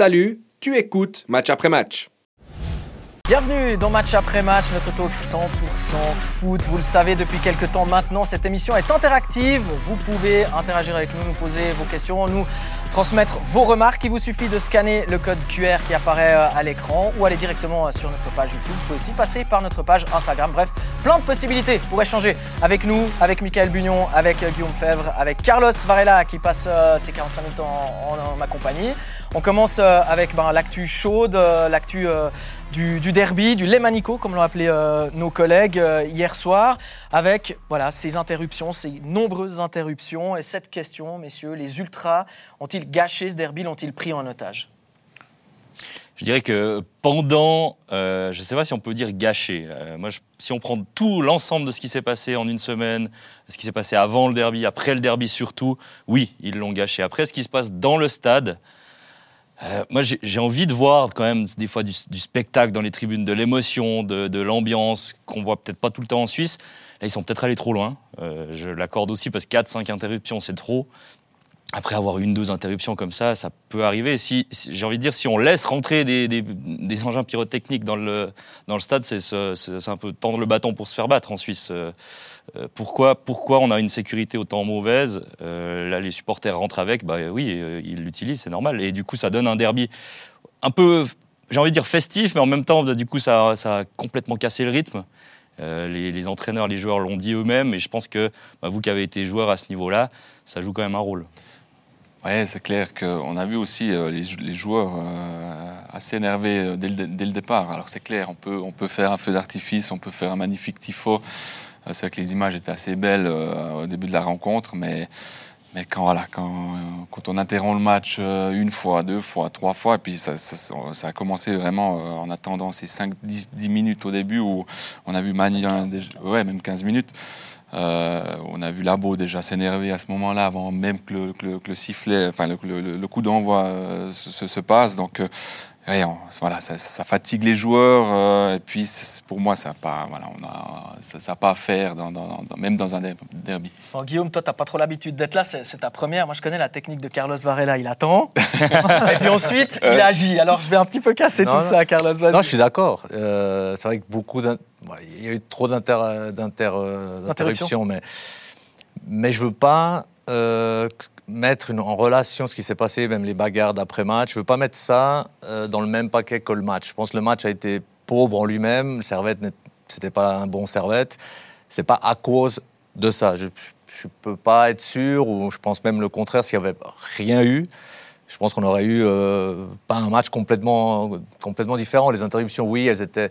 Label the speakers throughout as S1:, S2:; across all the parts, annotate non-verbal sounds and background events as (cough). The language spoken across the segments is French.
S1: Salut, tu écoutes match après match.
S2: Bienvenue dans Match après match, notre talk 100% foot. Vous le savez depuis quelques temps maintenant, cette émission est interactive. Vous pouvez interagir avec nous, nous poser vos questions, nous transmettre vos remarques. Il vous suffit de scanner le code QR qui apparaît euh, à l'écran ou aller directement euh, sur notre page YouTube. Vous pouvez aussi passer par notre page Instagram. Bref, plein de possibilités pour échanger avec nous, avec Michael Bugnon, avec euh, Guillaume Fèvre, avec Carlos Varela qui passe ses 45 minutes en, ma compagnie. On commence avec ben, l'actu chaude, l'actu du, derby, du Lemanico, comme l'ont appelé euh, nos collègues euh, hier soir, avec voilà, ces interruptions, ces nombreuses interruptions. Et cette question, messieurs, les Ultras ont-ils gâché ce derby, l'ont-ils pris en otage?
S3: Je dirais que pendant, euh, je ne sais pas si on peut dire gâché. moi, si on prend tout l'ensemble de ce qui s'est passé en une semaine, ce qui s'est passé avant le derby, après le derby surtout, oui, ils l'ont gâché. Après, ce qui se passe dans le stade, euh, moi, j'ai envie de voir quand même des fois du, spectacle dans les tribunes, de l'émotion, de, l'ambiance qu'on voit peut-être pas tout le temps en Suisse. Là, ils sont peut-être allés trop loin. Euh, je l'accorde aussi parce que 4-5 interruptions, c'est trop. Après avoir une, deux interruptions comme ça, ça peut arriver. Si, j'ai envie de dire, si on laisse rentrer des, engins pyrotechniques dans le, stade, c'est un peu tendre le bâton pour se faire battre en Suisse. Euh, euh, pourquoi, on a une sécurité autant mauvaise euh, Là, les supporters rentrent avec, bah oui, ils l'utilisent, c'est normal. Et du coup, ça donne un derby un peu, j'ai envie de dire festif, mais en même temps, du coup, ça, ça a complètement cassé le rythme. les, entraîneurs, les joueurs l'ont dit eux-mêmes, et je pense que bah, vous qui avez été joueur à ce niveau-là, ça joue quand même un rôle.
S4: Oui, c'est clair qu'on a vu aussi les, joueurs assez énervés dès le, dès le départ. Alors c'est clair, on peut, on peut faire un feu d'artifice, on peut faire un magnifique tifo, euh, c'est vrai que les images étaient assez belles euh, au début de la rencontre, mais, mais quand, voilà, quand, quand on interrompt le match euh, une fois, deux fois, trois fois, et puis ça, ça, a commencé vraiment en attendant ces 5-10 minutes au début où on a vu Mani, ouais, même 15 minutes. On a vu Labo déjà s'énerver à ce moment-là, avant même que le, le, sifflet, enfin le, coup d'envoi se, se, passe. Donc voilà, ça, fatigue les joueurs. Euh, et puis, pour moi, ça n'a pas, voilà, on a, ça, pas à faire, dans, même dans un derby.
S2: Guillaume, toi, tu n'as pas trop l'habitude d'être là. C'est ta première. Moi, je connais la technique de Carlos Varela. Il attend. (laughs) et puis ensuite, il agit. Alors, je vais un petit peu casser tout ça, Carlos.
S5: Non, je suis d'accord. Euh, c'est vrai que beaucoup. Il y a eu trop d'interruptions, mais, mais je veux pas euh, mettre en relation ce qui s'est passé, même les bagarres d'après-match. Je ne veux pas mettre ça euh, dans le même paquet que le match. Je pense que le match a été pauvre en lui-même. Le Servette, c'était pas un bon Servette. C'est pas à cause de ça. Je ne peux pas être sûr, ou je pense même le contraire, s'il n'y avait rien eu. Je pense qu'on aurait eu euh, pas un match complètement, complètement différent. Les interruptions, oui, elles étaient,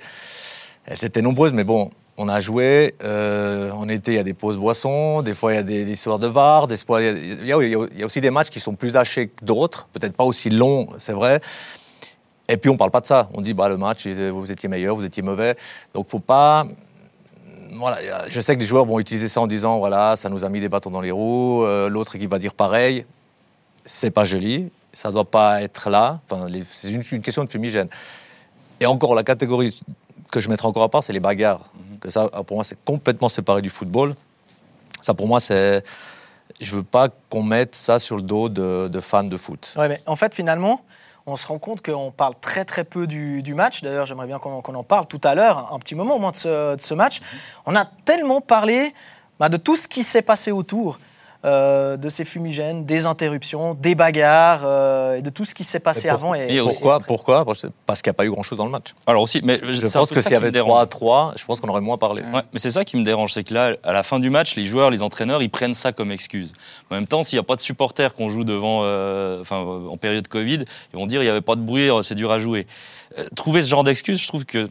S5: elles étaient nombreuses, mais bon, on a joué. Euh, en été, il y a des pauses boissons. Des fois, il y a des histoires de VAR. Des il, y a, aussi des matchs qui sont plus hachés que d'autres. Peut-être pas aussi longs, c'est vrai. Et puis, on parle pas de ça. On dit, bah, le match, vous étiez meilleur, vous étiez mauvais. Donc, faut pas. Voilà, je sais que les joueurs vont utiliser ça en disant, voilà, ça nous a mis des bâtons dans les roues. Euh, l'autre qui va dire pareil. C'est pas joli. Ça ne doit pas être là. Enfin, c'est une, une question de fumigène. Et encore, la catégorie que je mettrai encore à part, c'est les bagarres. Mhm. Que ça, pour moi, c'est complètement séparé du football. Ça, pour moi, c'est. Je veux pas qu'on mette ça sur le dos de, fans de foot.
S2: Ouais, mais en fait, finalement, on se rend compte qu'on parle très très peu du, match. D'ailleurs, j'aimerais bien qu'on en parle tout à l'heure, un petit moment au moins de ce, de ce match. On a tellement parlé bah, de tout ce qui s'est passé autour. Euh, de ces fumigènes, des interruptions, des bagarres euh, et de tout ce qui s'est passé avant.
S5: Et, pourquoi, pourquoi Parce qu'il n'y a pas eu grand-chose dans le match.
S3: Alors aussi, mais
S5: je pense que s'il y avait 3 à 3, je pense qu'on aurait moins parlé.
S3: mais c'est ça qui me dérange, c'est que là, à la fin du match, les joueurs, les entraîneurs, ils prennent ça comme excuse. En même temps, s'il n'y a pas de supporters qu'on joue devant, euh, enfin, en période Covid, ils vont dire il n'y avait pas de bruit, c'est dur à jouer. Trouver ce genre d'excuse, je trouve que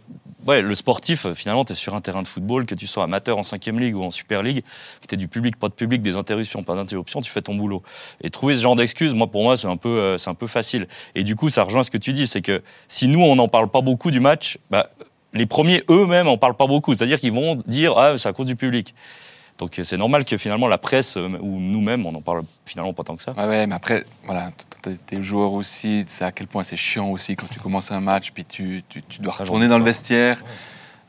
S3: ouais, le sportif, finalement, tu es sur un terrain de football, que tu sois amateur en 5 ligue ou en Super League, que tu du public, pas de public, des interruptions, pas d'interruptions, tu fais ton boulot. Et trouver ce genre d'excuses, moi, pour moi, c'est un, peu, euh, c'est un peu facile. Et du coup, ça rejoint ce que tu dis, c'est que si nous, on n'en parle pas beaucoup du match, bah, les premiers eux-mêmes n'en parlent pas beaucoup. C'est-à-dire qu'ils vont dire, ah, c'est à cause du public. Donc c'est normal que finalement la presse euh, ou nous-mêmes, on n'en parle finalement pas tant que ça.
S4: Ouais, mais après, voilà, t'es joueur aussi, tu sais à quel point c'est chiant aussi quand tu commences un match, puis tu, tu, dois retourner dans le vestiaire.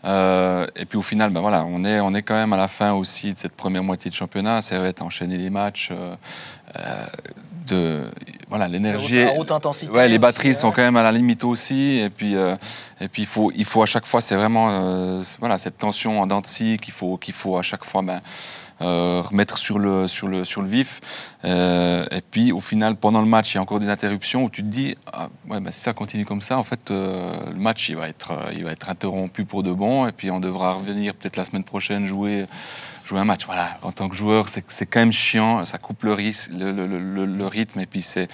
S4: Euh, et puis au final, ben voilà, on est, on est quand même à la fin aussi de cette première moitié de championnat. Ça va être enchaîner les matchs. Euh, de voilà l'énergie.
S2: À haute intensité.
S4: Ouais, les
S2: aussi,
S4: batteries
S2: ouais.
S4: sont quand même à la limite aussi. Et puis, euh, et puis il faut, il faut à chaque fois, c'est vraiment euh, voilà cette tension en dents de scie qu'il faut, qu'il faut à chaque fois ben, euh, remettre sur le, sur le, sur le vif. Euh, et puis au final, pendant le match, il y a encore des interruptions où tu te dis, ah, ouais, ben, si ça continue comme ça, en fait, euh, le match il va être, il va être interrompu pour de bon. Et puis on devra revenir peut-être la semaine prochaine jouer jouer un match. Voilà, en tant que joueur, c'est quand même chiant, ça coupe le- le rythme et puis c'est.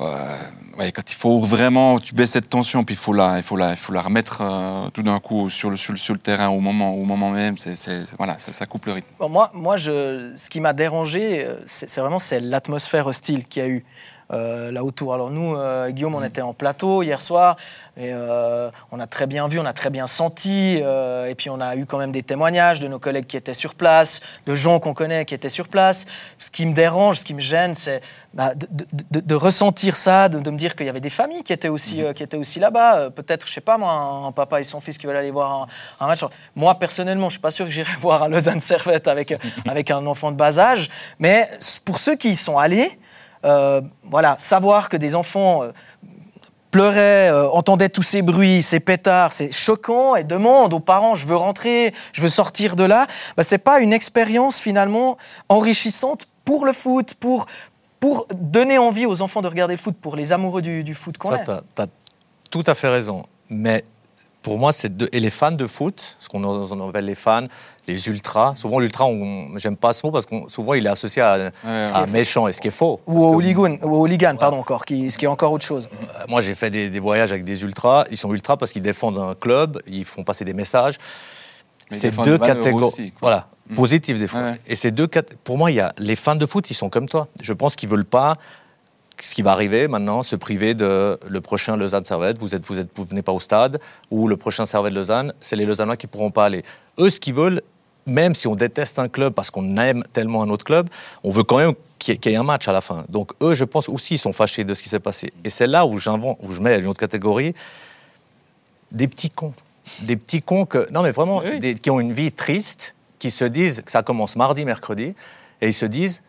S4: Ouais, quand il faut vraiment, tu baisses cette tension, puis il faut la, il faut la, il faut la remettre euh, tout d'un coup sur le, sur, sur le terrain au moment, au moment même. C'est, voilà, ça, coupe le rythme.
S2: Moi, moi je, ce qui m'a dérangé, euh, c'est vraiment c'est l'atmosphère hostile qu'il y a eu là autour. Alors nous, euh, Guillaume, on était en plateau hier soir et euh, on a très bien vu, on a très bien senti. euh, et puis on a eu quand même des témoignages de nos collègues qui étaient sur place, de gens qu'on connaît qui étaient sur place. Ce qui me dérange, ce qui me gêne, c'est bah, de, de- de- de ressentir ça, de, de me dire qu'il y avait des familles qui étaient aussi, euh, qui étaient aussi là-bas. Euh, Peut-être, je sais pas moi, un, un papa et son fils qui veulent aller voir un, un match. Moi, personnellement, je suis pas sûr que j'irai (laughs) voir un Lausanne Servette avec, avec un enfant de bas âge. Mais pour ceux qui y sont allés, euh, voilà, savoir que des enfants euh, pleuraient, euh, entendaient tous ces bruits, ces pétards, c'est choquant et demandent aux parents je veux rentrer, je veux sortir de là, bah, c'est pas une expérience finalement enrichissante pour le foot, pour, pour donner envie aux enfants de regarder le foot, pour les amoureux du, du foot qu'on
S5: as, tout à fait raison. Mais pour moi, c'est de, et les fans de foot, ce qu'on on appelle les fans, les ultras. Souvent, l'ultra, on- j'aime pas ce mot parce que souvent, il est associé à,
S4: Ouais,
S5: à méchant, et ce qui est faux.
S2: Ou au
S5: que,
S2: hooligan, ou pardon, encore, qui, ce qui est encore autre chose.
S5: euh, Moi, j'ai fait des, des voyages avec des ultras. Ils sont ultras parce qu'ils défendent un club, ils font passer des messages. C'est deux catégories. Voilà,
S4: Mm.
S5: positives des fois.
S4: Ouais.
S5: Et ces deux cat- Pour moi, il y a les fans de foot, ils sont comme toi. Je pense qu'ils veulent pas ce qui va arriver maintenant, se priver de le prochain Lausanne Servette. Vous êtes, vous êtes, vous venez pas au stade ou le prochain Servette Lausanne, c'est les Lausannois qui pourront pas aller. Eux, ce qu'ils veulent, même si on déteste un club parce qu'on aime tellement un autre club, on veut quand même qu'il y, ait- un match à la fin. Donc eux, je pense aussi, ils sont fâchés de ce qui s'est passé. Et c'est là où j'invente, où je mets une autre catégorie, des petits cons. Des petits cons que, non mais vraiment,
S3: Oui.
S5: c'est des- qui ont une vie triste, qui se disent que ça commence mardi, mercredi, et ils se disent,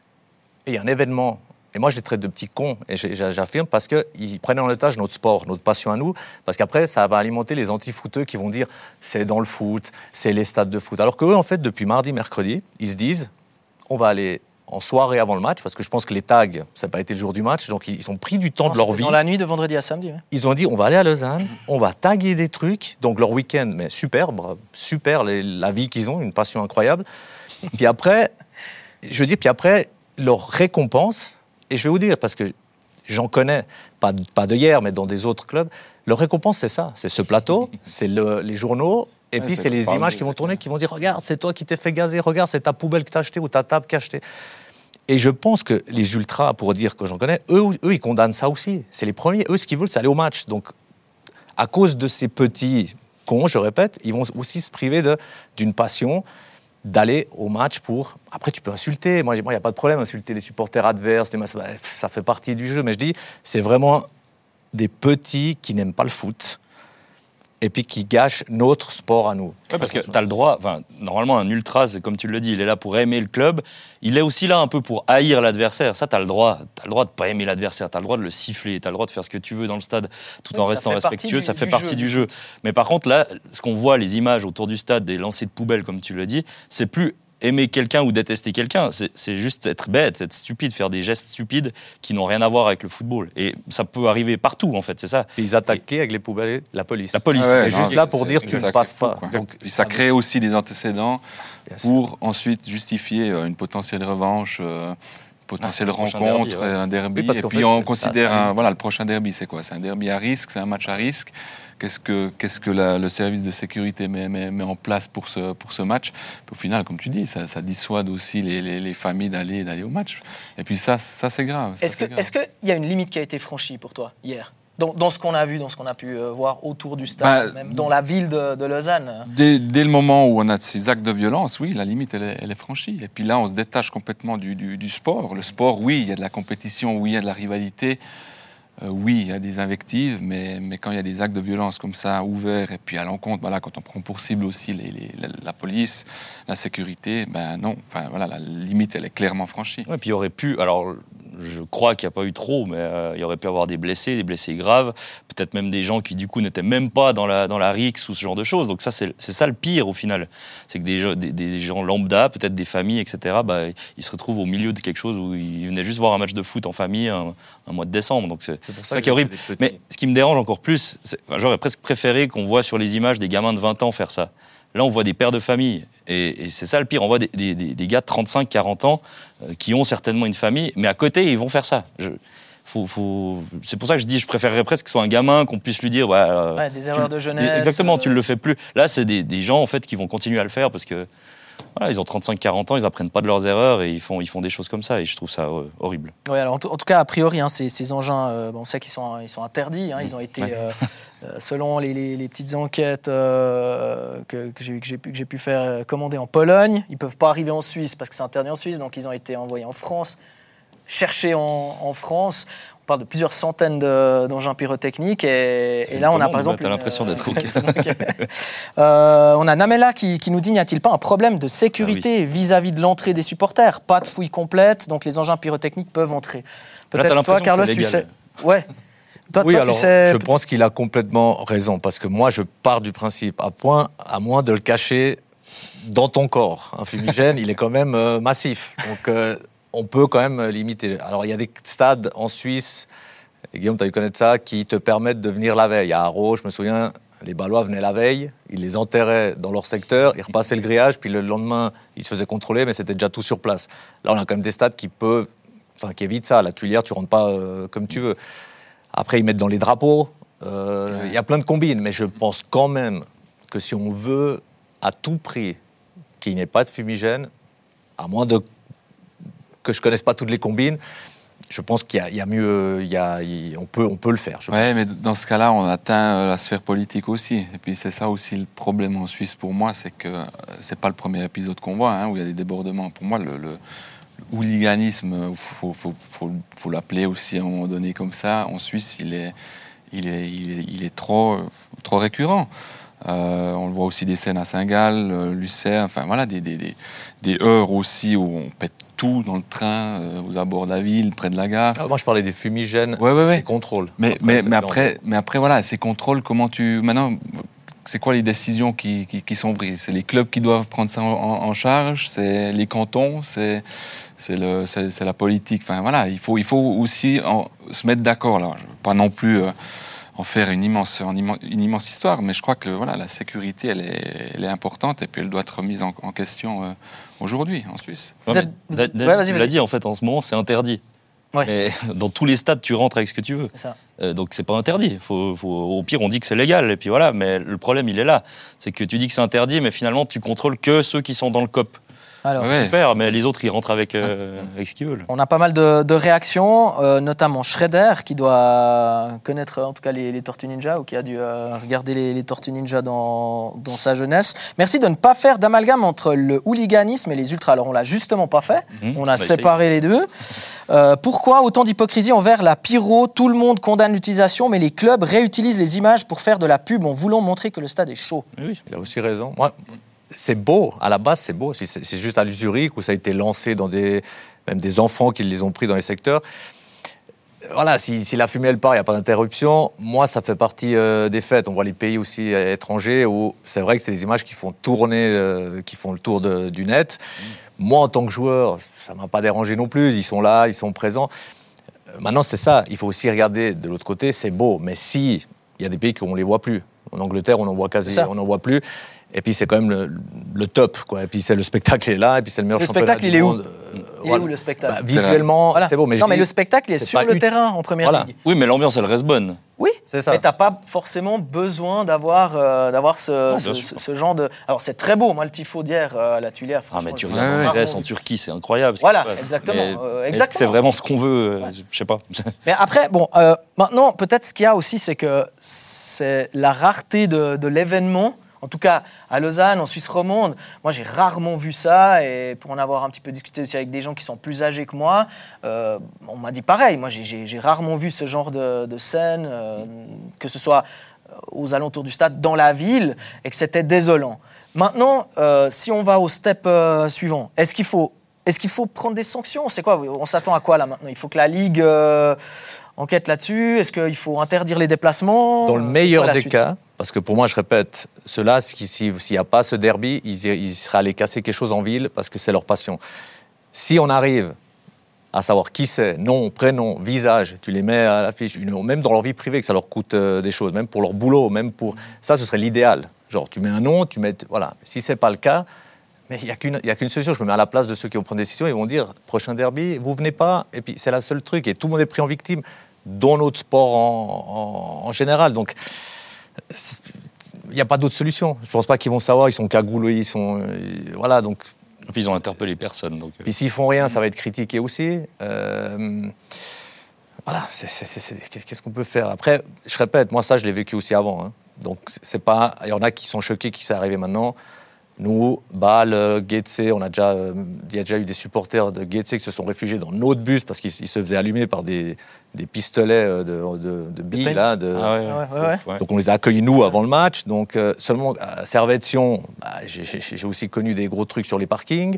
S5: il y a un événement. Et moi, je les traite de petits cons, et j'affirme, parce qu'ils prennent en otage notre sport, notre passion à nous, parce qu'après, ça va alimenter les anti-footeux qui vont dire c'est dans le foot, c'est les stades de foot. Alors qu'eux, en fait, depuis mardi, mercredi, ils se disent on va aller en soirée avant le match, parce que je pense que les tags, ça n'a pas été le jour du match, donc ils ont pris du temps de leur vie
S2: Dans la nuit de vendredi à samedi. ouais.
S5: ils ont dit on va aller à Lausanne, on va taguer des trucs, donc leur week-end, mais superbe, super les- la vie qu'ils ont, une passion incroyable. Puis après, je dis, puis après, leur récompense, et je vais vous dire, parce que j'en connais, pas, de- pas de hier, mais dans des autres clubs, leur récompense, c'est ça, c'est ce plateau, (laughs) c'est le- les journaux, et
S4: Ouais,
S5: puis
S4: c'est
S5: les images qui vont tourner, qui vont dire, regarde, c'est toi qui t'es fait gazer, regarde, c'est ta poubelle que t'as acheté ou ta table que t'as acheté. Et je pense que les ultras, pour dire que j'en connais, eux, eux, ils condamnent ça aussi. C'est les premiers. Eux, ce qu'ils veulent, c'est aller au match. Donc, à cause de ces petits cons, je répète, ils vont aussi se priver d'une passion d'aller au match pour... Après, tu peux insulter. Moi, il n'y a pas de problème, insulter les supporters adverses. bah, ça fait partie du jeu. Mais je dis, c'est vraiment des petits qui n'aiment pas le foot et puis qui gâchent notre sport à nous.
S3: Ouais, parce que tu as le droit, enfin, normalement, un ultra, c'est comme tu le dis, il est là pour aimer le club. Il est aussi là un peu pour haïr l'adversaire. Ça, tu as le droit. Tu le droit de pas aimer l'adversaire. Tu as le droit de le siffler. Tu as le droit de faire ce que tu veux dans le stade tout
S2: Oui,
S3: en restant respectueux.
S2: du-
S3: ça fait
S2: du
S3: partie
S2: jeu,
S3: du
S2: du
S3: jeu. Mais par contre, là, ce qu'on voit, les images autour du stade, des lancers de poubelle, comme tu le dis, c'est plus aimer quelqu'un ou détester quelqu'un. C'est juste être bête, être stupide, faire des gestes stupides qui n'ont rien à voir avec le football. Et ça peut arriver partout, en fait, c'est ça.
S5: Et ils attaquaient avec les poubelles la police.
S3: La police.
S4: Ah ouais,
S5: Et
S4: non,
S5: juste là pour dire
S4: c'est
S5: tu
S4: ça
S5: ne passes pas. Donc,
S4: Puis ça crée aussi des antécédents
S5: Bien sûr.
S4: pour ensuite justifier euh, une potentielle revanche, euh, une potentielle
S3: Ah,
S4: rencontre,
S3: derby, ouais.
S4: un derby.
S5: Oui, parce
S4: et puis
S5: fait,
S4: on considère,
S5: ça- ça-
S4: un- voilà, le prochain derby, c'est quoi? C'est un derby à risque, c'est un match à risque. Qu'est-ce que, qu'est-ce que la- le service de sécurité met, met- met en place pour ce, pour ce match Puis Au final, comme tu dis, ça, ça dissuade aussi les, les- les familles d'aller, d'aller au match. Et puis ça, ça c'est grave.
S2: Est-ce que- qu'il y a une limite qui a été franchie pour toi hier? Dans, dans ce qu'on a vu, dans ce qu'on a pu euh, voir autour du stade,
S4: Bah,
S2: même dans la ville de, de Lausanne
S4: Dès, dès le moment où on a ces actes de violence, oui, la limite, elle est, elle est franchie. Et puis là, on se détache complètement du, du- du sport. Le sport, oui, il y a de la compétition, oui, il y a de la rivalité, euh, oui, il y a des invectives, mais, mais quand il y a des actes de violence comme ça, ouverts, et puis à l'encontre, voilà, quand on prend pour cible aussi la, police, la sécurité, ben non, enfin voilà, la limite, elle est clairement franchie.
S3: Puis il aurait pu. Alors, je crois qu'il n'y a pas eu trop, mais euh, il y aurait pu avoir des blessés, des blessés graves, peut-être même des gens qui du coup n'étaient même pas dans la, dans la RIX ou ce genre de choses. Donc ça, c'est ça le pire au final. C'est que des, des, des, gens lambda, peut-être des familles, etc., bah, ils se retrouvent au milieu de quelque chose où ils venaient juste voir un match de foot en famille un, mois de décembre. Donc c'est ça, ça qui est horrible. Mais ce qui me dérange encore plus, j'aurais presque préféré qu'on voit sur les images des gamins de 20 ans faire ça. Là, on voit des pères de famille. Et, c'est ça le pire. On voit des, des, gars de 35, 40 ans euh, qui ont certainement une famille, mais à côté, ils vont faire ça. faut, faut... C'est pour ça que je dis, je préférerais presque que ce soit un gamin, qu'on puisse lui dire.
S2: Euh, ouais, des erreurs de jeunesse.
S3: Exactement, tu ne le fais plus. Là, c'est des, gens en fait qui vont continuer à le faire parce que voilà, ils ont 35-40 ans, ils apprennent pas de leurs erreurs et ils font, ils font des choses comme ça et je trouve ça euh, horrible.
S2: Oui, alors en, tout cas, a priori, hein, ces, ces, engins, euh, bon, on sait qu'ils sont, ils sont interdits, hein, ils ont été, euh, selon les, les, petites enquêtes que, que j'ai pu, pu, faire, commander en Pologne. Ils peuvent pas arriver en Suisse parce que c'est interdit en Suisse, donc ils ont été envoyés en France, cherchés en, en France. On parle de plusieurs centaines d'engins pyrotechniques. Et, là, on a par exemple.
S3: Tu as l'impression d'être (laughs) OK.
S2: euh, on a Namela qui, qui nous dit n'y a-t-il pas un problème de sécurité ah vis-à-vis de l'entrée des supporters? Pas de fouille complète, donc les engins pyrotechniques peuvent entrer.
S3: Peut-être toi, Carlos, tu sais.
S2: Ouais.
S5: Toi, oui, alors, je pense qu'il a complètement raison, parce que moi, je pars du principe, à, point, à moins de le cacher dans ton corps. Un fumigène, il est quand même euh, massif. Donc, euh, on peut quand même limiter. Alors, il y a des stades en Suisse, Guillaume, tu as dû connaître ça, qui te permettent de venir la veille. À Arro, je me souviens, les Balois venaient la veille, ils les enterraient dans leur secteur, ils repassaient le grillage, puis le lendemain, ils se faisaient contrôler, mais c'était déjà tout sur place. Là, on a quand même des stades qui peuvent, enfin, qui évitent ça. La Tuilière, tu rentres pas euh, comme tu veux. Après, ils mettent dans les drapeaux. Euh, il y a plein de combines, mais je pense quand même que si on veut à tout prix qu'il n'y ait pas de fumigène, à moins de que je connaisse pas toutes les combines, je pense qu'il y, a mieux, il y a, on, peut, on peut le faire.
S4: Oui, mais dans ce cas-là, on atteint euh, la sphère politique aussi. Et puis c'est ça aussi le problème en Suisse pour moi, c'est que euh, c'est pas le premier épisode qu'on voit hein, où il y a des débordements. Pour moi, le, le hooliganisme, il faut, faut, faut, faut l'appeler aussi à un moment donné comme ça. En Suisse, il est, il est, il est, il est trop, trop récurrent. Euh, on le voit aussi des scènes à Saint-Gall, Lucerne, enfin voilà, des, des, des, des heures aussi où on pète tout dans le train, euh, aux abords de la ville, près de la gare.
S5: Ah, moi, je parlais des fumigènes,
S4: ouais,
S5: des contrôles.
S4: Mais après, mais, mais après, mais après, voilà, ces contrôles, comment tu... Maintenant, c'est quoi les décisions qui, qui, sont prises? C'est les clubs qui doivent prendre ça en, charge? C'est les cantons? C'est la politique? Enfin, voilà, il faut, il faut aussi se mettre d'accord. Pas non plus... Euh, en faire une immense, une immense histoire. Mais je crois que voilà, la sécurité, elle est, elle est importante et puis elle doit être remise en, question euh, aujourd'hui en Suisse.
S3: Vous, l'as dit, en fait, en ce moment, c'est interdit. Mais (laughs) dans tous les stades, tu rentres avec ce que tu veux. Ça. Euh, donc c'est pas interdit. Faut, faut, au pire, on dit que c'est légal. Et puis voilà. Mais le problème, il est là. C'est que tu dis que c'est interdit, mais finalement, tu contrôles que ceux qui sont dans le COP. Alors, Super, mais les autres, ils rentrent avec, euh, avec ce qu'ils veulent.
S2: On a pas mal de, réactions, euh, notamment Shredder, qui doit connaître en tout cas les, Tortues Ninja, ou qui a dû euh, regarder les, Tortues Ninja dans, dans, sa jeunesse. Merci de ne pas faire d'amalgame entre le hooliganisme et les ultras. Alors, on l'a justement pas fait. Mhm. on a séparé les deux. pourquoi autant d'hypocrisie envers la pyro? Tout le monde condamne l'utilisation, mais les clubs réutilisent les images pour faire de la pub en voulant montrer que le stade est chaud.
S5: Oui, il a aussi raison. C'est beau, à la base c'est beau. C'est juste à Zurich où ça a été lancé dans des, même des enfants qui les ont pris dans les secteurs. Voilà, si, la fumée elle part, il n'y a pas d'interruption. Moi, ça fait partie euh, des fêtes. On voit les pays aussi étrangers où c'est vrai que c'est des images qui font tourner, euh, qui font le tour du net. Moi, en tant que joueur, ça m'a pas dérangé non plus. Ils sont là, ils sont présents. Euh, maintenant, c'est ça. Il faut aussi regarder de l'autre côté. C'est beau, mais si il y a des pays qu'on les voit plus. En Angleterre, on en voit quasi, on n'en voit plus. Et puis c'est quand même le, top, quoi. Et puis c'est le spectacle est là, et puis c'est le meilleur le championnat
S2: spectacle, il est Où il est où le spectacle bah,
S5: Visuellement, c'est beau, mais
S2: non, mais le spectacle est, sur le terrain en première ligue.
S3: Oui, mais l'ambiance elle reste bonne.
S2: Oui, c'est ça. Mais t'as pas forcément besoin d'avoir euh, d'avoir ce, ce, genre de. Alors c'est très beau, moi le tifo d'hier euh, à la Tuilière.
S3: Ah mais tu regardes en Grèce, en Turquie, c'est incroyable.
S2: Voilà, exactement.
S3: Euh, exactement. Est-ce que c'est vraiment ce qu'on veut Je sais pas. (laughs)
S2: mais après, bon, maintenant peut-être ce qu'il y a aussi, c'est que c'est la rareté de, de l'événement en tout cas, à Lausanne, en Suisse romande, moi j'ai rarement vu ça. Et pour en avoir un petit peu discuté aussi avec des gens qui sont plus âgés que moi, euh, on m'a dit pareil. Moi j'ai rarement vu ce genre de, scène, euh, que ce soit euh, aux alentours du stade, dans la ville, et que c'était désolant. Maintenant, si on va au step suivant, est-ce qu'il faut Est-ce faut prendre des sanctions? C'est quoi? On s'attend à quoi là maintenant? Il faut que la Ligue enquête là-dessus Est-ce qu'il faut interdire les déplacements
S5: Dans le meilleur des
S2: suite
S5: cas, parce que pour moi, je répète, ceux-là, si- si- s'il n'y a pas ce derby, ils, ils seraient allés casser quelque chose en ville parce que c'est leur passion. Si on arrive à savoir qui c'est, nom, prénom, visage, tu les mets à l'affiche, même dans leur vie privée, que ça leur coûte euh, des choses, même pour leur boulot, même pour. Ça, ce serait l'idéal. Genre, tu mets un nom, tu mets. Voilà. Si c'est pas le cas, mais il n'y a qu'une qu'une solution. Je me mets à la place de ceux qui vont prendre des décisions. Ils vont dire prochain derby, vous venez pas. Et puis, c'est la seule truc. Et tout le monde est pris en victime, dans notre sport en, en- en général. Donc, il n'y a pas d'autre solution. Je ne pense pas qu'ils vont savoir. Ils sont cagoulés. Ils sont. euh, voilà. Donc,
S3: Et puis ils ont interpellé personne. Donc, euh,
S5: puis s'ils font rien, ça va être critiqué aussi. Euh, voilà, qu'est-ce qu'on peut faire? Après, je répète, moi ça, je l'ai vécu aussi avant. hein. Donc c'est pas, il y en a qui sont choqués qui c'est arrivé maintenant. Nous, Bâle, Getse, on a déjà, euh, il y a déjà eu des supporters de Getse qui se sont réfugiés dans notre bus parce qu'ils ils se faisaient allumer par des, des pistolets euh, de, de, de billes là,
S3: Ah ouais,
S2: Ouais, ouais,
S5: donc on les a accueillis nous avant le match. Donc euh, seulement à Servette-Sion, bah, j'ai- aussi connu des gros trucs sur les parkings.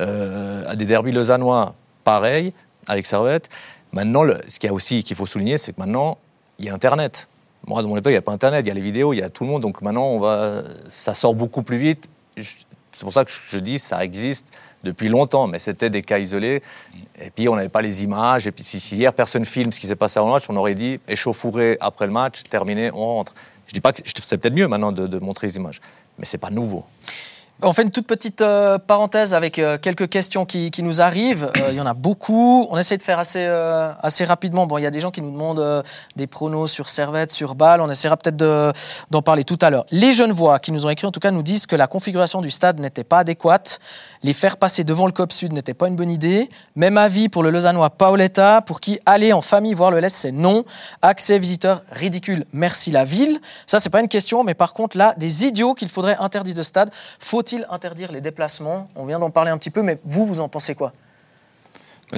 S5: Euh, à des derbys lausannois, pareil, avec Servette. Maintenant, le- ce qu'il y a aussi qu'il faut souligner, c'est que maintenant, il y a Internet. Moi, dans mon époque, il n'y a pas Internet, il y a les vidéos, il y a tout le monde. Donc maintenant, on va, ça sort beaucoup plus vite. C'est pour ça que je dis ça existe depuis longtemps, mais c'était des cas isolés. Et puis, on n'avait pas les images. Et puis, si, si hier, personne filme ce qui s'est passé avant le match, on aurait dit échauffouré après le match, terminé, on rentre. Je dis pas que c'est peut-être mieux maintenant de, de montrer les images, mais c'est pas nouveau.
S2: On fait une toute petite euh, parenthèse avec euh, quelques questions qui, nous arrivent. Euh, Il y en a beaucoup. On essaie de faire assez, rapidement. Bon, il y a des gens qui nous demandent des pronos sur Servette, sur Bâle. On essaiera peut-être de- d'en parler tout à l'heure. Les jeunes voix qui nous ont écrit, en tout cas, nous disent que la configuration du stade n'était pas adéquate. Les faire passer devant le COP Sud n'était pas une bonne idée. Même avis pour le Lausannois Paoletta, pour qui aller en famille voir le LS, c'est non. Accès visiteur ridicule. Merci la ville. Ça, c'est pas une question, mais par contre, là, des idiots qu'il faudrait interdire de stade. Faut-il interdire les déplacements? On vient d'en parler un petit peu, mais vous, vous en pensez quoi?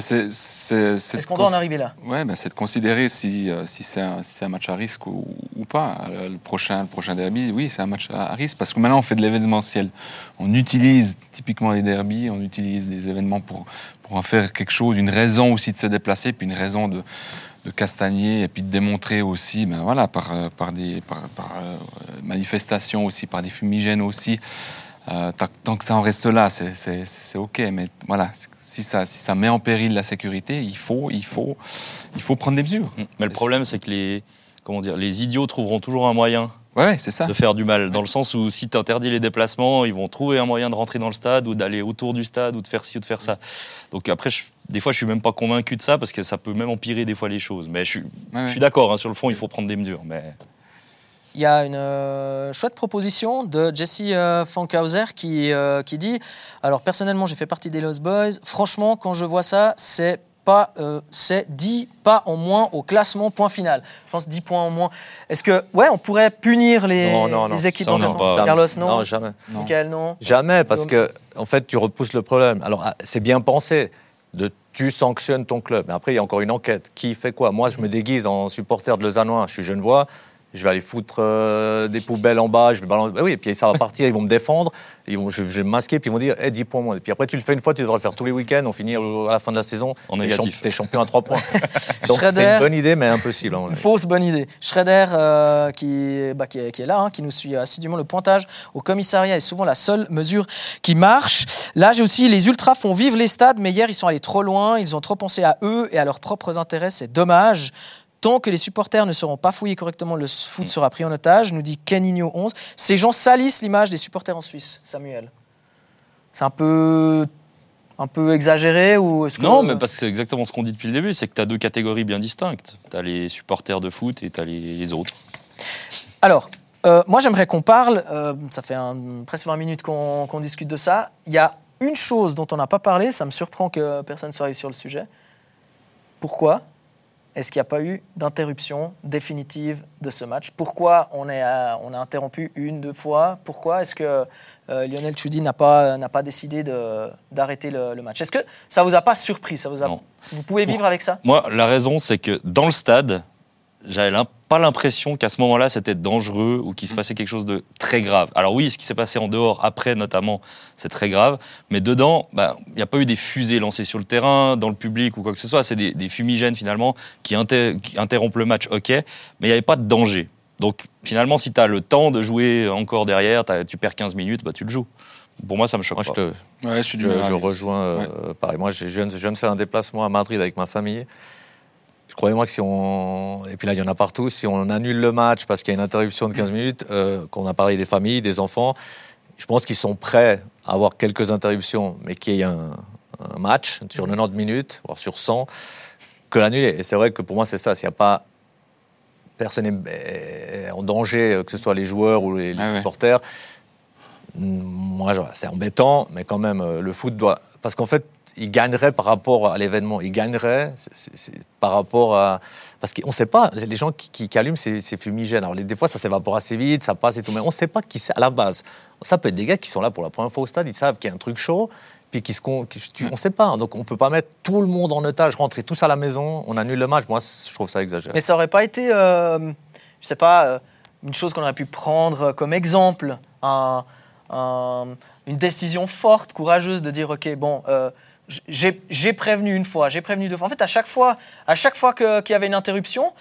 S4: C'est- c'est- c'est
S2: Est-ce
S4: de
S2: qu'on doit en
S4: cons-
S2: arriver là?
S4: Ben, c'est de considérer si, euh, si c'est un, si c'est un match à risque ou, ou pas. Euh, Le prochain, le prochain derby, oui, c'est un match à, risque parce que maintenant on fait de l'événementiel. On utilise typiquement les derbies, on utilise des événements pour, pour en faire quelque chose, une raison aussi de se déplacer, puis une raison de, de castagner et puis de démontrer aussi, ben voilà, par, euh, par des par, par, euh, manifestations aussi, par des fumigènes aussi. Euh, tant, que ça en reste là, c'est- ok. Mais voilà, si ça, si ça met en péril la sécurité, il faut, il faut, il faut prendre des mesures.
S3: Mm. Mais le problème, c'est que les, comment dire, les idiots trouveront toujours un moyen
S4: Ouais, ça.
S3: de faire du mal. Dans le sens où si tu interdis les déplacements, ils vont trouver un moyen de rentrer dans le stade ou d'aller autour du stade ou de faire ci ou de faire ça. Donc après, je- des fois, je suis même pas convaincu de ça parce que ça peut même empirer des fois les choses. Mais je
S4: ouais.
S3: suis d'accord, hein, sur le fond, il faut prendre des mesures. Mais
S2: Il y a une euh, chouette proposition de Jesse euh, Fankhauser qui, euh, qui dit Alors, personnellement, j'ai fait partie des Lost Boys. Franchement, quand je vois ça, c'est pas, euh, c'est 10 pas en moins au classement, point final. Je pense 10 points en moins. Est-ce que, ouais, on pourrait punir les,
S5: Non, non, non.
S2: les équipes
S3: Ça,
S2: en
S3: non, pas.
S2: Carlos, non,
S5: Non, jamais.
S4: Non.
S2: Michael, non
S5: Jamais, parce que, en fait, tu repousses le problème. Alors, ah, c'est bien pensé. De, tu sanctionnes ton club. Mais après, il y a encore une enquête. Qui fait quoi? Moi, je me déguise en supporter de Lausannois. Je suis genevois. Je vais aller foutre euh, des poubelles en bas. Je vais balancer. Bah oui, et puis ça va partir. Ils vont me défendre. Ils vont, je, je vais me masquer. Puis ils vont dire eh, 10 points moins. Et puis après, tu le fais une fois. Tu devrais le faire tous les week-ends. On finit à la fin de la saison.
S3: En
S5: t'es
S3: négatif.
S5: champ- T'es champion à 3 points. (laughs) Donc, c'est une bonne idée, mais impossible.
S2: Une
S5: avis.
S2: fausse bonne idée. Schrader, euh, qui, bah, qui, est, qui est là, hein, qui nous suit assidûment le pointage au commissariat est souvent la seule mesure qui marche. Là, j'ai aussi les ultras font vivre les stades, mais hier, ils sont allés trop loin. Ils ont trop pensé à eux et à leurs propres intérêts. C'est dommage. Tant que les supporters ne seront pas fouillés correctement, le foot sera pris en otage, nous dit Kenigno 11. Ces gens salissent l'image des supporters en Suisse, Samuel. C'est un peu, un peu exagéré ou que...
S3: non, mais parce que c'est exactement ce qu'on dit depuis le début, c'est que tu as deux catégories bien distinctes. Tu as les supporters de foot et tu as les, les autres.
S2: Alors, euh, moi j'aimerais qu'on parle, euh, ça fait un- presque 20 minutes qu'on qu'on discute de ça. Il y a une chose dont on n'a pas parlé, ça me surprend que personne ne soit arrivé sur le sujet. Pourquoi? Est-ce qu'il n'y a pas eu d'interruption définitive de ce match? Pourquoi on, est à- on a interrompu une, deux fois? Pourquoi est-ce que euh, Lionel Choudi n'a pas, n'a pas décidé de- d'arrêter le, le match? Est-ce que ça vous a pas surpris? Ça vous, a- vous pouvez vivre avec ça?
S3: Moi, la raison, c'est que dans le stade, j'avais pas l'impression qu'à ce moment-là, c'était dangereux ou qu'il se passait quelque chose de très grave. Alors oui, ce qui s'est passé en dehors, après notamment, c'est très grave. Mais dedans, bah, il n'y a pas eu des fusées lancées sur le terrain, dans le public ou quoi que ce soit. C'est des, des fumigènes finalement qui, inter- qui interrompent le match, ok. Mais il n'y avait pas de danger. Donc finalement, si tu as le temps de jouer encore derrière, tu perds 15 minutes, bah, tu le joues. Pour moi, ça me choque
S5: Moi, je,
S3: pas.
S5: te,
S4: Ouais, je suis du
S5: je,
S4: même
S5: je
S4: avis.
S5: rejoins euh, pareil. Moi, viens je viens de faire un déplacement à Madrid avec ma famille. Croyez-moi que si on. Et puis là, il y en a partout. Si on annule le match parce qu'il y a une interruption de 15 minutes, euh, qu'on a parlé des familles, des enfants, je pense qu'ils sont prêts à avoir quelques interruptions, mais qu'il y ait un, un match sur 90 minutes, voire sur 100, que l'annuler. Et c'est vrai que pour moi, c'est ça. S'il n'y a pas. Personne n'est en danger, que ce soit les joueurs ou les, les
S4: Ah ouais.
S5: supporters. Moi, c'est embêtant, mais quand même, euh, le foot doit. Parce qu'en fait, il gagnerait par rapport à l'événement. Il gagnerait par rapport à. Parce qu'on ne sait pas, les gens qui, allument ces, ces fumigènes. Alors, des fois, ça s'évapore assez vite, ça passe et tout, mais on ne sait pas qui c'est à la base. Ça peut être des gars qui sont là pour la première fois au stade, ils savent qu'il y a un truc chaud, puis qui se. qui- on ne sait pas. Donc, on ne peut pas mettre tout le monde en otage, rentrer tous à la maison, on annule le match. Moi, je trouve ça exagéré.
S2: Mais ça aurait pas été, euh, je sais pas, euh, une chose qu'on aurait pu prendre comme exemple, un- un- une décision forte, courageuse de dire ok, bon, euh, j'ai prévenu une fois, j'ai prévenu deux fois. En fait, à chaque fois, à chaque fois que- qu'il y avait une interruption,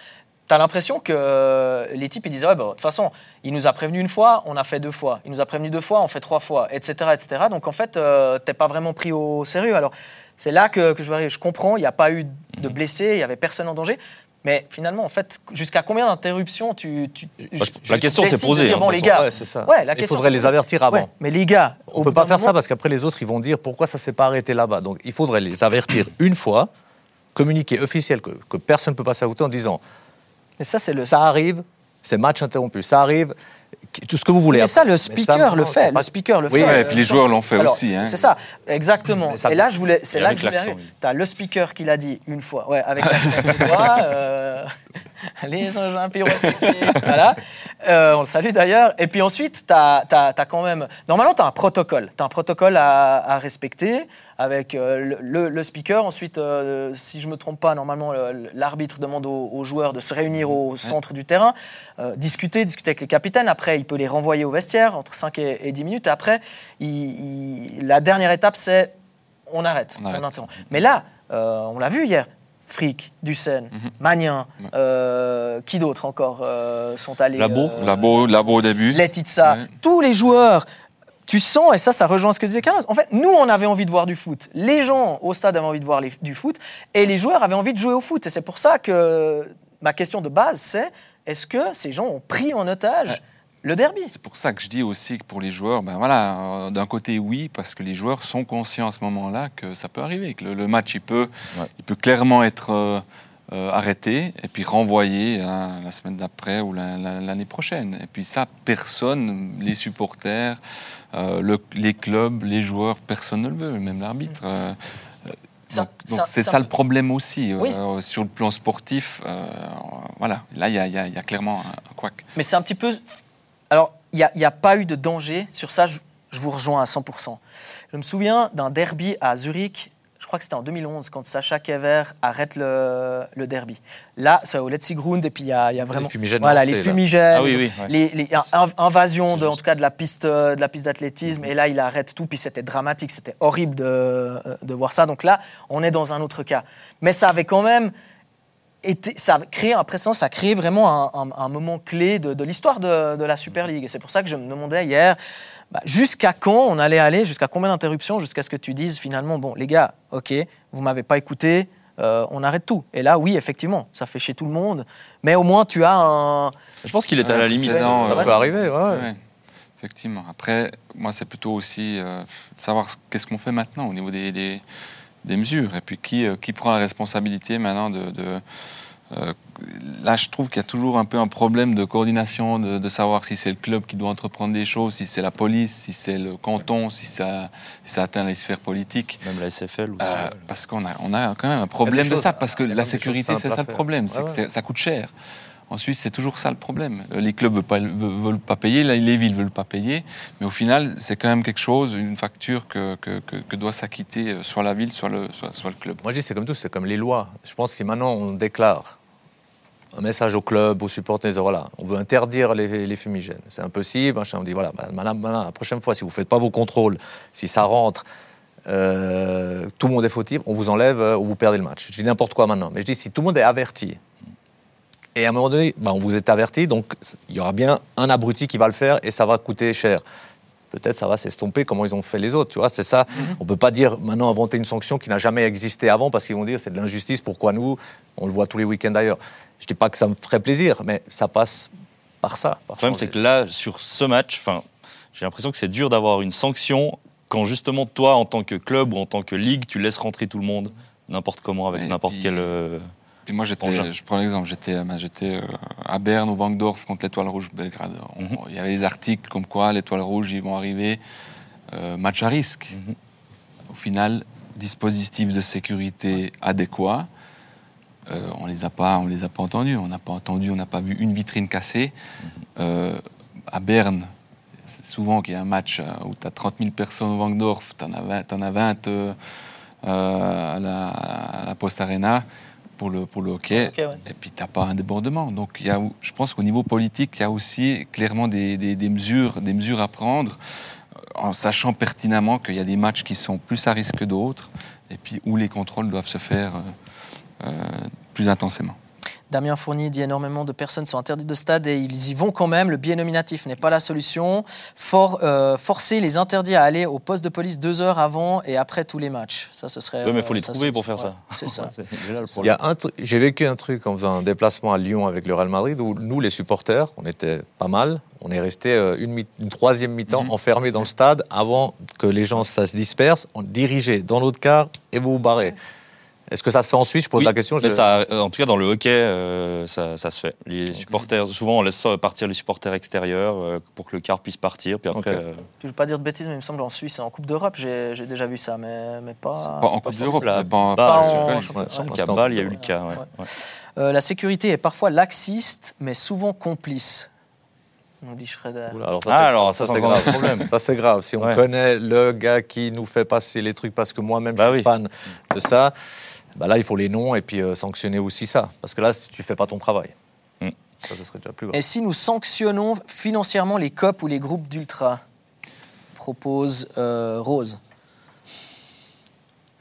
S2: tu as l'impression que euh, les types ils disaient ouais, bah, de toute façon, il nous a prévenu une fois, on a fait deux fois. Il nous a prévenu deux fois, on fait trois fois, etc. etc. Donc en fait, euh, t'es pas vraiment pris au sérieux. Alors c'est là que, que je, je comprends, il n'y a pas eu de blessés, il n'y avait personne en danger. Mais finalement, en fait, jusqu'à combien d'interruptions tu, tu,
S3: la question s'est posée,
S2: dire,
S3: hein,
S2: bon, les gars,
S5: Ouais, c'est ça.
S2: Ouais, la
S5: Il
S2: question,
S5: faudrait les avertir avant.
S2: ouais, mais les gars,
S5: On ne peut pas faire ça parce qu'après les autres ils vont dire pourquoi ça s'est pas arrêté là-bas? Donc il faudrait les avertir une fois, communiquer officiel que, que personne ne peut passer à côté en disant
S2: Mais ça, c'est le.
S5: ça arrive, c'est match interrompu, ça arrive, tout ce que vous voulez.
S2: Mais ça, le speaker
S5: ça,
S2: le fait. Le speaker le
S5: Oui,
S2: fait.
S5: ouais,
S4: et puis les joueurs l'ont fait
S2: Alors,
S4: aussi. hein.
S2: C'est ça, exactement.
S5: Ça-
S2: et là, je voulais, c'est là que je voulais
S3: l'accent,
S2: arriver.
S3: oui.
S2: Tu as le speaker qui l'a dit une fois, ouais, avec l'accent québécois, euh, (laughs) les pyrotechniques, voilà. Euh, on le salue d'ailleurs. Et puis ensuite, tu as, quand même. Normalement, tu as un protocole. Tu as un protocole à, à respecter avec euh, le, speaker. Ensuite, euh, si je me trompe pas, normalement, le- l'arbitre demande aux, aux joueurs de se réunir au centre du terrain, euh, discuter, discuter avec les capitaines. Après, il peut les renvoyer au vestiaire entre 5 et, et 10 minutes. Et après, il- il- la dernière étape, c'est on arrête,
S4: On arrête.
S2: interrompt. Mais là, on l'a vu hier. Frick, Dussen, Magnin,
S4: Ouais.
S2: euh, qui d'autres encore euh, sont allés
S3: Labo.
S2: euh,
S4: Labo, Labo au début.
S2: Letizia,
S4: Ouais.
S2: tous les joueurs. Tu sens, et ça, ça rejoint ce que disait Carlos. En fait, nous, on avait envie de voir du foot. Les gens au stade avaient envie de voir les- du foot. Et les joueurs avaient envie de jouer au foot. Et c'est pour ça que ma question de base, c'est est-ce que ces gens ont pris en otage le derby?
S4: C'est pour ça que je dis aussi que pour les joueurs, ben voilà, euh, d'un côté oui, parce que les joueurs sont conscients à ce moment-là que ça peut arriver, que le, le match il peut,
S3: Ouais.
S4: il peut clairement être euh, euh, arrêté et puis renvoyé hein, la semaine d'après ou la- la- l'année prochaine. Et puis ça, personne, les supporters, euh, le- les clubs, les joueurs, personne ne le veut, même l'arbitre. euh,
S2: Ça-
S4: donc c'est
S2: ça-
S4: le problème aussi
S2: Oui.
S4: euh, sur le plan sportif. euh, voilà, là il y a, y y clairement un, un couac.
S2: Mais c'est un petit peu. Alors, il n'y a pas eu de danger. Sur ça, je, je vous rejoins à 100%. Je me souviens d'un derby à Zurich. Je crois que c'était en 2011, quand Sacha Kever arrête le, le derby. Là, c'est au Letzi Grund, et puis il y a, il y a vraiment.
S5: fumigènes
S2: Voilà, les fumigènes.
S3: Ah oui, oui, ouais.
S2: Les, les- in- invasion, de, en tout cas, de la piste, de la piste d'athlétisme. Et là, il arrête tout. Puis c'était dramatique, c'était horrible de, euh, de voir ça. Donc là, on est dans un autre cas. Mais ça avait quand même été, ça a créé un précédent, ça a créé vraiment un, un- un moment clé de, de l'histoire de, de la Super League. Et c'est pour ça que je me demandais hier, bah, jusqu'à quand on allait aller, jusqu'à combien d'interruptions, jusqu'à ce que tu dises finalement, bon, les gars, ok, vous m'avez pas écouté, euh, on arrête tout. Et là, oui, effectivement, ça fait chier tout le monde, mais au moins tu as un.
S3: Je pense qu'il était à la limite.
S5: Ça peut arriver, ouais.
S4: Ouais, effectivement. Après, moi, c'est plutôt aussi euh, de savoir ce- qu'est-ce qu'on fait maintenant au niveau des, des, des mesures. Et puis, qui, euh, qui prend la responsabilité maintenant de. de, là, je trouve qu'il y a toujours un peu un problème de coordination, de, de savoir si c'est le club qui doit entreprendre des choses, si c'est la police, si c'est le canton, si ça, si ça atteint les sphères politiques.
S3: Même la SFL aussi.
S4: Euh, parce qu'on a, on a quand même un problème de
S5: choses-
S4: ça, parce que la sécurité, c'est ça le problème, c'est
S5: Ouais,
S4: que
S5: ouais.
S4: c'est- ça coûte cher. En Suisse, c'est toujours ça le problème. Les clubs ne veulent pas, payer, les villes ne veulent pas payer, mais au final, c'est quand même quelque chose, une facture que, doit s'acquitter euh, soit la ville, soit le, club.
S5: Moi, je dis, c'est comme tout, c'est comme les lois. Je pense que si maintenant on déclare un message au club, aux supporters, voilà, on veut interdire les, fumigènes. C'est impossible. Machin. On dit voilà, bah, madame, la prochaine fois, si vous faites pas vos contrôles, si ça rentre, euh, tout le monde est fautif, on vous enlève euh, ou vous perdez le match. Je dis n'importe quoi maintenant, mais je dis si tout le monde est averti. Et à un moment donné, bah, on vous est averti, donc il y aura bien un abruti qui va le faire et ça va coûter cher. Peut-être ça va s'estomper comment ils ont fait les autres, tu vois, c'est ça. On peut pas dire maintenant inventer une sanction qui n'a jamais existé avant parce qu'ils vont dire c'est de l'injustice, pourquoi nous? On le voit tous les week-ends d'ailleurs. Je dis pas que ça me ferait plaisir, mais ça passe par ça. Par
S3: Le problème, c'est que là, sur ce match, enfin, j'ai l'impression que c'est dur d'avoir une sanction quand justement toi, en tant que club ou en tant que ligue, tu laisses rentrer tout le monde n'importe comment avec n'importe
S4: puis-
S3: quel. euh,
S4: Puis moi, j'étais, je prends l'exemple, j'étais, euh, j'étais euh, à Berne, au Bankdorf, contre l'Étoile Rouge Belgrade. On-
S3: Mhm.
S4: Il y avait des articles comme quoi l'Étoile Rouge, ils vont arriver, euh, match à risque.
S3: Mhm.
S4: Au final, dispositifs de sécurité adéquats, euh, on les a pas, on les a pas entendus. On n'a pas entendu, on n'a pas vu une vitrine cassée. Euh, à Berne, c'est souvent qu'il y a un match où tu as 30 000 personnes au Bankdorf, tu en as 20, t'en as 20 euh, euh, à, la, à la Post Arena pour le, pour le hockey.
S2: Ouais.
S4: Et puis, tu n'as pas un débordement. Donc, y a, je pense qu'au niveau politique, il y a aussi clairement des, des- des mesures, des mesures à prendre, euh, en sachant pertinemment qu'il y a des matchs qui sont plus à risque que d'autres, et puis où les contrôles doivent se faire euh, euh, plus intensément.
S2: Damien Fournier dit énormément de personnes sont interdites de stade et ils y vont quand même. Le biais nominatif n'est pas la solution. For- euh, forcer les interdits à aller au poste de police deux heures avant et après tous les matchs. Ça, ce serait.
S3: Ouais, mais il faut
S2: euh,
S3: les
S2: ça,
S3: trouver pour faire ça.
S2: ouais, C'est ça. (laughs)
S5: J'ai vécu un truc en faisant un déplacement à Lyon avec le Real Madrid où nous, les supporters, on était pas mal. On est resté euh, une, mi- une troisième mi-temps
S3: Mhm.
S5: enfermés dans le stade avant que les gens ça se dispersent. On dirigeait dans notre car et vous vous barrez. Est-ce que ça se fait ensuite Je pose
S3: Oui,
S5: la question.
S3: mais
S5: je-
S3: ça, euh, en tout cas, dans le hockey, euh, ça, ça se fait. Les supporters, souvent, on laisse partir les supporters extérieurs euh, pour que le car puisse partir. Puis après, euh,
S2: Je ne veux pas dire de bêtises, mais il me semble en Suisse, en Coupe d'Europe, j'ai déjà vu ça, mais, mais pas.
S4: Pas en Coupe d'Europe, pas en- pas en
S2: en
S4: Super League.
S3: il y a eu le cas. ouais.
S2: Ouais.
S3: Ouais.
S2: Euh, la sécurité est parfois laxiste, mais souvent complice. Nous dit.
S5: Oula, alors ça,
S3: Ah,
S5: c'est-
S3: alors, ça,
S5: ça,
S3: c'est
S5: grave. problème. Ça c'est grave. Si on
S3: Ouais.
S5: connaît le gars qui nous fait passer les trucs parce que moi-même
S3: Bah
S5: je suis
S3: oui.
S5: fan de ça, bah là il faut les noms et puis euh, sanctionner aussi ça. Parce que là si tu fais pas ton travail,
S3: Mm.
S5: ça ce serait déjà plus grave.
S2: Et si nous sanctionnons financièrement les COP ou les groupes d'ultra? Propose euh, Rose.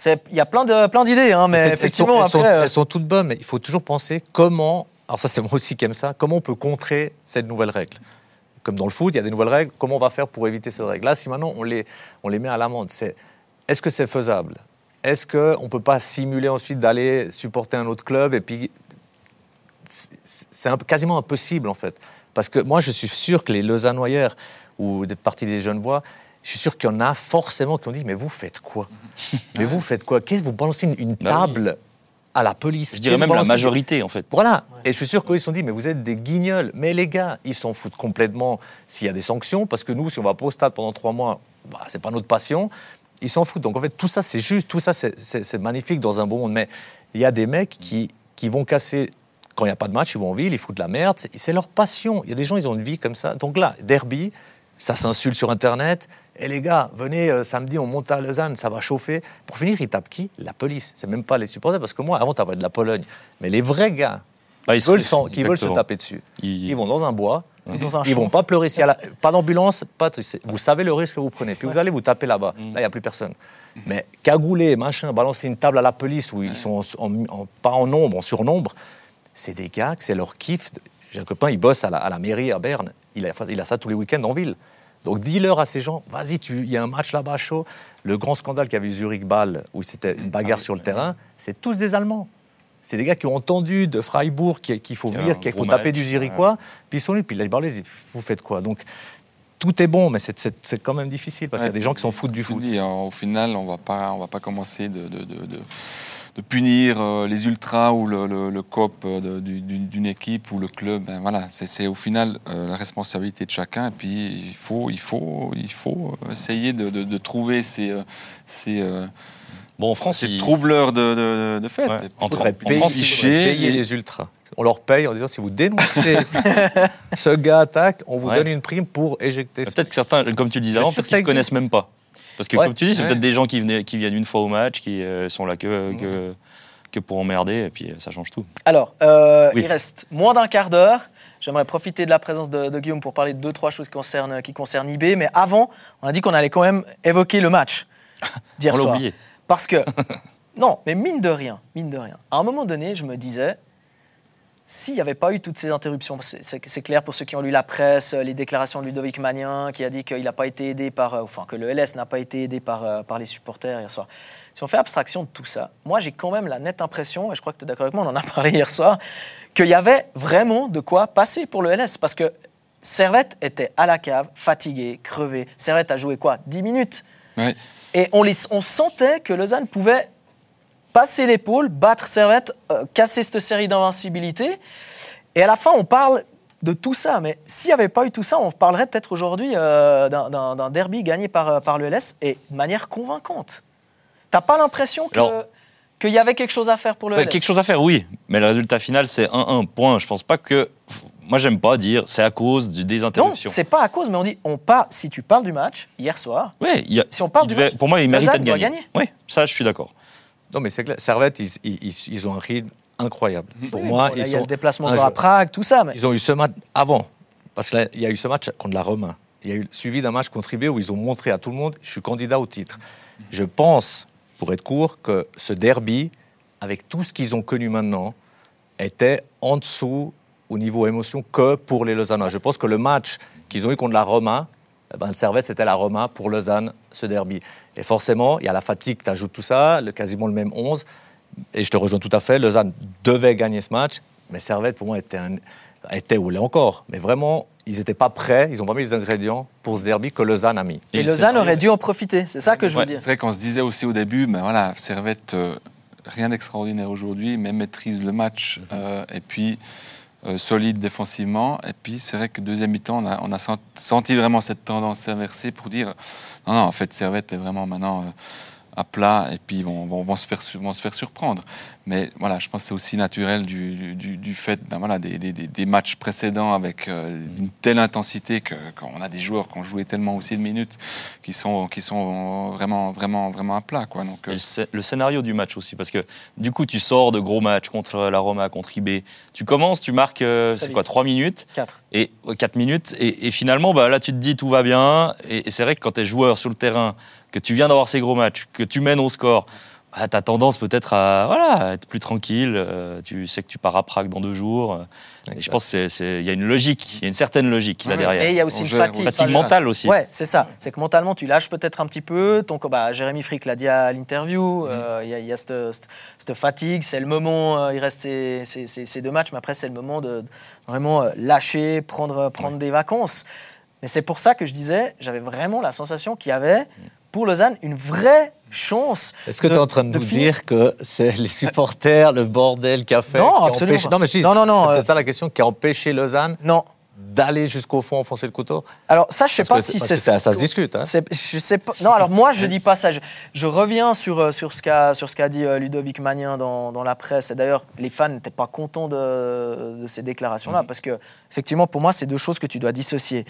S2: Il y a plein de plein d'idées, hein, mais
S5: elles
S2: effectivement,
S5: sont, elles, sont,
S2: après. euh,
S5: elles sont toutes bonnes, mais il faut toujours penser comment. Alors ça, c'est moi aussi qui aime ça. Comment on peut contrer cette nouvelle règle Comme dans le foot, il y a des nouvelles règles. Comment on va faire pour éviter cette règle Là, si maintenant on les, on les met à l'amende, c'est est-ce que c'est faisable? Est-ce qu'on ne peut pas simuler ensuite d'aller supporter un autre club et puis c'est- quasiment impossible en fait. Parce que moi, je suis sûr que les Lausannoyères ou des parties des jeunes voix, je suis sûr qu'il y en a forcément qui ont dit Mais vous faites quoi? (laughs) Mais vous faites quoi? Qu'est-ce que vous balancez une, une
S3: Bah
S5: table à la police
S3: Je dirais même la majorité, en fait.
S5: Voilà. Et je suis sûr qu'ils se sont dit Mais vous êtes des guignols. Mais les gars, ils s'en foutent complètement s'il y a des sanctions. Parce que nous, si on va pas au stade pendant trois mois, bah, c'est pas notre passion. Ils s'en foutent. Donc en fait, tout ça, c'est juste. Tout ça, c'est- magnifique dans un bon monde. Mais il y a des mecs qui, qui vont casser. Quand il n'y a pas de match, ils vont en ville, ils foutent de la merde. C'est- C'est leur passion. Il y a des gens, ils ont une vie comme ça. Donc là, derby, ça s'insulte sur Internet. Et les gars, venez euh, samedi, on monte à Lausanne, ça va chauffer. Pour finir, ils tapent qui? La police. C'est même pas les supporters. Parce que moi, avant, tu parlais de la Pologne. Mais les vrais gars
S3: Ah, ils
S5: qui veulent, qui veulent se taper dessus,
S3: Ils-
S5: ils vont dans un bois.
S2: dans un
S5: Ils
S2: champ.
S5: vont pas pleurer s'il y a la- pas d'ambulance, pas de- c'est- vous savez le risque que vous prenez. Puis vous allez vous taper là-bas. Là, il n'y a plus personne. Mais cagouler, machin, balancer une table à la police où ils sont en- en- en- pas en nombre, en surnombre, c'est des gars que c'est leur kiff. J'ai un copain, il bosse à la, à la mairie à Berne. Il a, il a ça tous les week-ends en ville. Donc dis-leur à ces gens, vas-y, il y a un match là-bas chaud. Le grand scandale qu'il y avait eu Zurich-Bâle, où c'était une bagarre sur le terrain, c'est tous des Allemands. C'est des gars qui ont entendu de Freiburg qu'il faut venir, qu'il faut taper
S3: match,
S5: du Zurichois. Puis ils sont venus, puis là, ils parlaient, vous faites quoi? Donc tout est bon, mais c'est- quand même difficile parce qu'il y a des gens qui s'en foutent du foot.
S4: dis, hein, au final, on va pas, on va pas commencer de, de, de, de- de punir euh, les ultras ou le, le, le COP euh, d'une équipe ou le club. Ben, voilà, c'est c'est au final euh, la responsabilité de chacun. Et puis il faut, il faut, il faut essayer de, de, de trouver ces, ces,
S3: Bon, en France,
S4: ces
S3: ils-
S4: troubleurs de, de, de fête.
S3: Ouais, en France,
S5: payer
S4: et-
S5: les ultras. On leur paye en disant si vous dénoncez (laughs) ce gars attaque, on vous
S3: Ouais.
S5: donne une prime pour éjecter. ce-
S3: Peut-être que certains, comme tu le disais avant, peut-être qu'ils ne connaissent même pas. Parce que,
S5: Ouais.
S3: comme tu dis, c'est
S4: Ouais.
S3: peut-être des gens qui, venaient, qui viennent une fois au match, qui euh, sont là que, que que pour emmerder, et puis ça change tout.
S2: Alors, euh,
S3: Oui.
S2: il reste moins d'un quart d'heure. J'aimerais profiter de la présence de, de Guillaume pour parler de deux, trois choses qui concernent, qui concernent IB. Mais avant, on a dit qu'on allait quand même évoquer le match (laughs) d'hier soir.
S3: oublié.
S2: Parce que, (laughs) non, mais mine de rien, mine de rien. À un moment donné, je me disais, s'il n'y avait pas eu toutes ces interruptions, c'est- clair pour ceux qui ont lu la presse, les déclarations de Ludovic Magnin qui a dit qu'il n'a pas été aidé par, euh, enfin que le LS n'a pas été aidé par, euh, par les supporters hier soir. Si on fait abstraction de tout ça, moi j'ai quand même la nette impression, et je crois que tu es d'accord avec moi, on en a (laughs) parlé hier soir, qu'il y avait vraiment de quoi passer pour le LS. Parce que Servette était à la cave, fatigué, crevé. Servette a joué quoi? 10 minutes? Et on, les, on sentait que Lausanne pouvait passer l'épaule, battre Servette, euh, casser cette série d'invincibilité. Et à la fin, on parle de tout ça. Mais s'il n'y avait pas eu tout ça, on parlerait peut-être aujourd'hui euh, d'un- derby gagné par, euh, par le LS et de manière convaincante. T'as pas l'impression que-
S3: Alors-
S2: qu'il y avait quelque chose à faire pour le
S3: Ouais,
S2: LS
S3: quelque chose à faire, oui. Mais le résultat final, c'est 1-1. Point. Je pense pas que. Moi, j'aime pas dire c'est à cause du- des
S2: Non,
S3: interruptions.
S2: c'est pas à cause, mais on dit, on part, si tu parles du match, hier soir,
S3: Ouais, y a-
S2: si on parle du
S3: devait-
S2: match,
S3: pour moi, il méritait de gagner.
S2: gagner.
S3: Oui, ça, je suis d'accord.
S5: Non, mais c'est clair. Servette, ils, ils- ils- ont un rythme incroyable. Pour
S2: Oui,
S5: moi,
S2: bon, là,
S5: ils
S2: il y a le déplacement à Prague, tout ça. Mais...
S5: Ils ont eu ce match avant. Parce qu'il y a eu ce match contre la Roma. Il y a eu suivi d'un match contribué où ils ont montré à tout le monde je suis candidat au titre. Je pense, pour être court, que ce derby, avec tout ce qu'ils ont connu maintenant, était en dessous au niveau émotion que pour les Lausannois. Je pense que le match qu'ils ont eu contre la Roma, eh ben, le Servette, c'était la Roma pour Lausanne, ce derby. Et forcément, il y a la fatigue, tu ajoutes tout ça, le, quasiment le même 11. Et je te rejoins tout à fait, Lausanne devait gagner ce match, mais Servette, pour moi, était, un, était ou l'est encore. Mais vraiment, ils n'étaient pas prêts, ils n'ont pas mis les ingrédients pour ce derby que Lausanne a mis.
S2: Et,
S3: Et
S2: Lausanne aurait dû en profiter, c'est ça que je veux dire.
S4: C'est vrai qu'on se disait aussi au début, mais voilà, Servette, euh, rien d'extraordinaire aujourd'hui, mais maîtrise le match euh, et puis euh, solide défensivement. Et puis c'est vrai que deuxième mi-temps, on a, on a sent- senti vraiment cette tendance inversée pour dire non, non, en fait, Servette est vraiment maintenant euh, à plat et puis ils vont, vont, vont se, faire, vont se faire surprendre. Mais voilà, je pense que c'est aussi naturel du, du, du fait ben, voilà, des, des, des- matchs précédents avec euh, une telle intensité que- qu'on a des joueurs qui ont joué tellement aussi de minutes qui sont, qui sont vraiment, vraiment, vraiment à plat. Quoi. Donc, euh,
S3: le, scé- le scénario du match aussi, parce que du coup, tu sors de gros matchs contre la Roma, contre IB. Tu commences, tu marques, euh, c'est
S2: vite.
S3: quoi, 3 minutes
S2: 4.
S3: et 4 minutes. Et, et finalement, bah, là, tu te dis tout va bien. Et, et c'est vrai que quand tu es joueur sur le terrain, que tu viens d'avoir ces gros matchs, que tu mènes au score, bah, tu as tendance peut-être à, voilà, à être plus tranquille. euh, tu sais que tu pars à Prague dans deux jours. euh, et je pense qu'il y a une logique, il y a une certaine logique là derrière.
S2: Et il y a aussi
S4: On
S2: une fatigue.
S3: Fatigue mentale aussi.
S2: Ouais, c'est ça. C'est que mentalement, tu lâches peut-être un petit peu. Ton, bah, Jérémy Frick l'a dit à l'interview. euh, Il y a, il y a cette, cette- cette fatigue. C'est le moment. euh, il reste ces, ces- ces- ces deux matchs, mais après, c'est le moment de, de vraiment lâcher, prendre, prendre des vacances. Mais c'est pour ça que je disais, j'avais vraiment la sensation qu'il y avait pour Lausanne une vraie chance.
S5: Est-ce que tu es en train de,
S2: de
S5: nous
S2: finir-
S5: dire que c'est les supporters, le bordel qu'a fait
S2: Non,
S5: qui a
S2: absolument
S5: empêché-. Non, mais je dis,
S2: Non, non, non,
S5: c'est
S2: euh,
S5: peut-être ça la question qui a empêché Lausanne
S2: Non.
S5: d'aller jusqu'au fond, enfoncer le couteau
S2: Alors ça, je sais
S5: Parce
S2: pas
S5: que-
S2: si c'est
S5: ça, ça se discute. Hein.
S2: Je sais pas. Non, alors moi, je dis pas ça. Je, je reviens sur, euh, sur ce qu'a dit euh, Ludovic Magnin dans, dans la presse. Et d'ailleurs, les fans n'étaient pas contents de, de ces déclarations-là parce que, effectivement, pour moi, c'est deux choses que tu dois dissocier.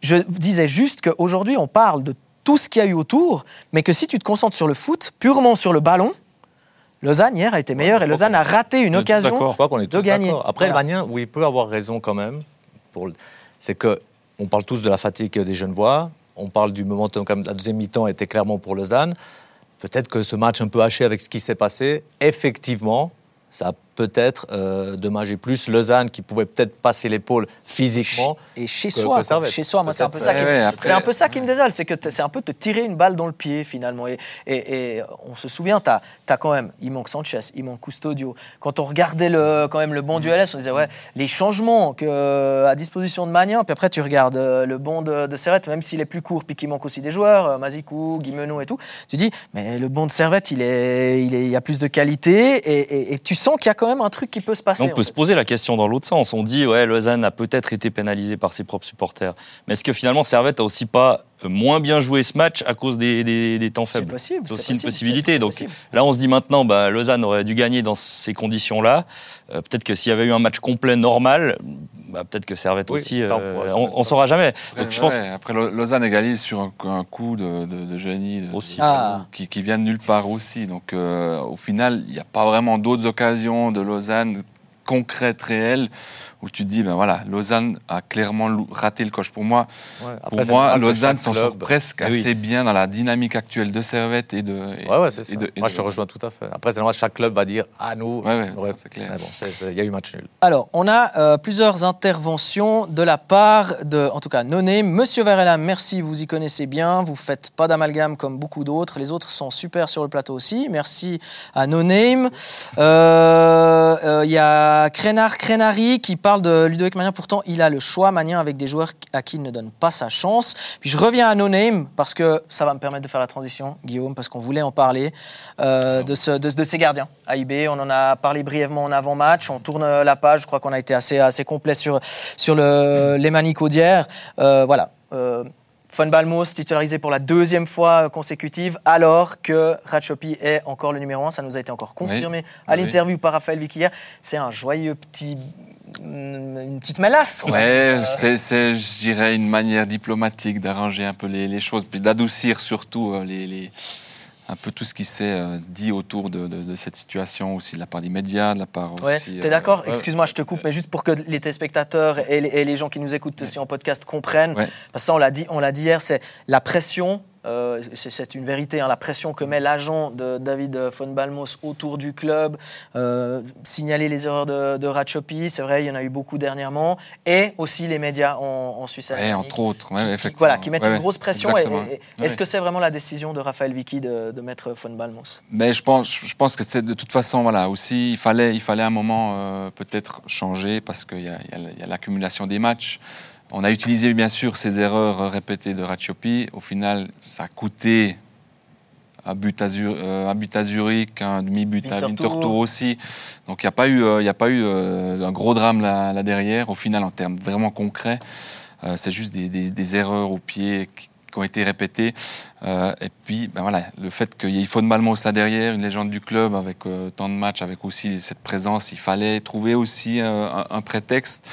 S2: Je disais juste qu'aujourd'hui, on parle de tout ce qu'il y a eu autour, mais que si tu te concentres sur le foot, purement sur le ballon, Lausanne hier a été meilleure et Lausanne a raté une occasion.
S3: d'accord.
S5: Je crois qu'on est
S2: de
S5: tous
S2: gagner.
S5: d'accord. Après,
S2: Voilà.
S5: le où il peut avoir raison quand même, pour le- c'est que on parle tous de la fatigue des Genevois, on parle du momentum, comme la deuxième mi-temps était clairement pour Lausanne. Peut-être que ce match un peu haché avec ce qui s'est passé, effectivement, ça a peut-être euh, dommagé plus Lausanne qui pouvait peut-être passer l'épaule physiquement.
S2: Et chez
S5: que-
S2: soi,
S5: que
S2: quoi. chez soi, moi c'est un peu ça qui,
S4: ouais,
S2: c'est un peu ça qui me désole, c'est que c'est un peu te tirer une balle dans le pied finalement. Et, et- et on se souvient, t'as as quand même, il manque Sanchez, il manque Custodio. Quand on regardait le, quand même le bon du LS, on disait ouais, les changements que, à disposition de Magnin, puis après tu regardes euh, le bon de, de Servette, même s'il est plus court, puis qu'il manque aussi des joueurs, euh, Mazikou, Guimeno et tout, tu dis mais le bon de Servette, il est, il est, il y a plus de qualité et, et- et tu sens qu'il y a quand même un truc qui peut se passer.
S3: On peut
S2: fait.
S3: se poser la question dans l'autre sens. On dit, ouais, Lausanne a peut-être été pénalisée par ses propres supporters. Mais est-ce que finalement Servette a aussi pas moins bien joué ce match à cause des, des- des temps
S2: C'est
S3: faibles
S2: possible.
S3: C'est aussi
S2: possible,
S3: une possibilité. Donc
S2: possible.
S3: là, on se dit maintenant, bah, Lausanne aurait dû gagner dans ces conditions-là. Euh, Peut-être que s'il y avait eu un match complet normal, bah, peut-être que Servette
S5: Oui,
S3: aussi,
S5: ça, on
S3: euh,
S5: jamais
S3: on saura jamais. Donc je pense
S4: Ouais, après, Lausanne égalise sur un, un coup de, de- de génie de-
S3: Aussi.
S4: de-
S2: Ah.
S4: qui, qui vient de nulle part aussi. Donc, euh, au final, il n'y a pas vraiment d'autres occasions de Lausanne concrètes, réelles, où tu te dis, ben voilà, Lausanne a clairement raté le coche. Pour moi,
S5: Ouais.
S4: pour moi Lausanne s'en sort presque
S3: oui.
S4: assez bien dans la dynamique actuelle de Servette et de. et-
S5: Ouais, ouais, c'est ça.
S4: de-
S5: Moi, je te rejoins tout à fait. Après, c'est normal, chaque club va dire Ah, nous.
S4: C'est clair.
S5: Bon, il y a eu match nul.
S2: Alors, on a euh, plusieurs interventions de la part de, en tout cas, No Name. Monsieur Varela, merci, vous y connaissez bien. Vous faites pas d'amalgame comme beaucoup d'autres. Les autres sont super sur le plateau aussi. Merci à No Name. Euh, euh, Il y a Crénard Crénari qui parle de Ludovic Magnin. Pourtant, il a le choix Magnin avec des joueurs à qui il ne donne pas sa chance. Puis je reviens à No Name parce que ça va me permettre de faire la transition, Guillaume, parce qu'on voulait en parler euh, de, ce- de- de ces gardiens. AIB, on en a parlé brièvement en avant-match. On tourne la page. Je crois qu'on a été assez, assez complet sur, sur le, les manicaudières. Euh, voilà. Euh, Fon Balmos titularisé pour la deuxième fois consécutive, alors que Ratchopi est encore le numéro un. Ça nous a été encore confirmé à
S4: Oui.
S2: l'interview par Raphaël Vick hier. C'est un joyeux petit. Une petite va
S4: Ouais, c'est, c'est, je dirais, une manière diplomatique d'arranger un peu les, les choses, puis d'adoucir surtout euh, les, les- un peu tout ce qui s'est euh, dit autour de, de- de cette situation, aussi de la part des médias, de la part
S2: Ouais,
S4: aussi...
S2: t'es
S4: euh,
S2: d'accord. Excuse-moi, je te coupe, mais juste pour que les téléspectateurs et les, et gens qui nous écoutent aussi en podcast comprennent,
S4: Ouais.
S2: parce que ça on l'a dit, on l'a dit hier, c'est la pression. Euh, c'est- une vérité, hein, la pression que met l'agent de David von Balmos autour du club, euh, signaler les erreurs de, de Ratchopi, c'est vrai, il y en a eu beaucoup dernièrement, et aussi les médias en, en Suisse
S4: Ouais, entre autres, ouais,
S2: qui-
S4: effectivement.
S2: voilà, qui mettent
S4: Ouais,
S2: une grosse pression. Et- et- Est-ce que c'est vraiment la décision de Raphaël Vicky de, de mettre von Balmos
S4: Mais je pense, je pense que c'est de toute façon, voilà, aussi, il fallait, il fallait un moment euh, peut-être changer parce qu'il y a, y a l'accumulation des matchs. On a utilisé bien sûr ces erreurs répétées de Ratiopi. Au final, ça a coûté un but à, Zur- euh, un but à Zurich, un demi-but à
S2: Winterthur.
S4: Aussi. Donc il n'y a pas eu, euh, il y a pas eu euh, un gros drame là, là derrière. Au final, en termes vraiment concrets, c'est juste des, des- des erreurs au pied qui, qui ont été répétées. Et puis, ben voilà, le fait qu'il y ait Faune Malmos là derrière, une légende du club avec tant de matchs, avec aussi cette présence, il fallait trouver aussi un, un prétexte.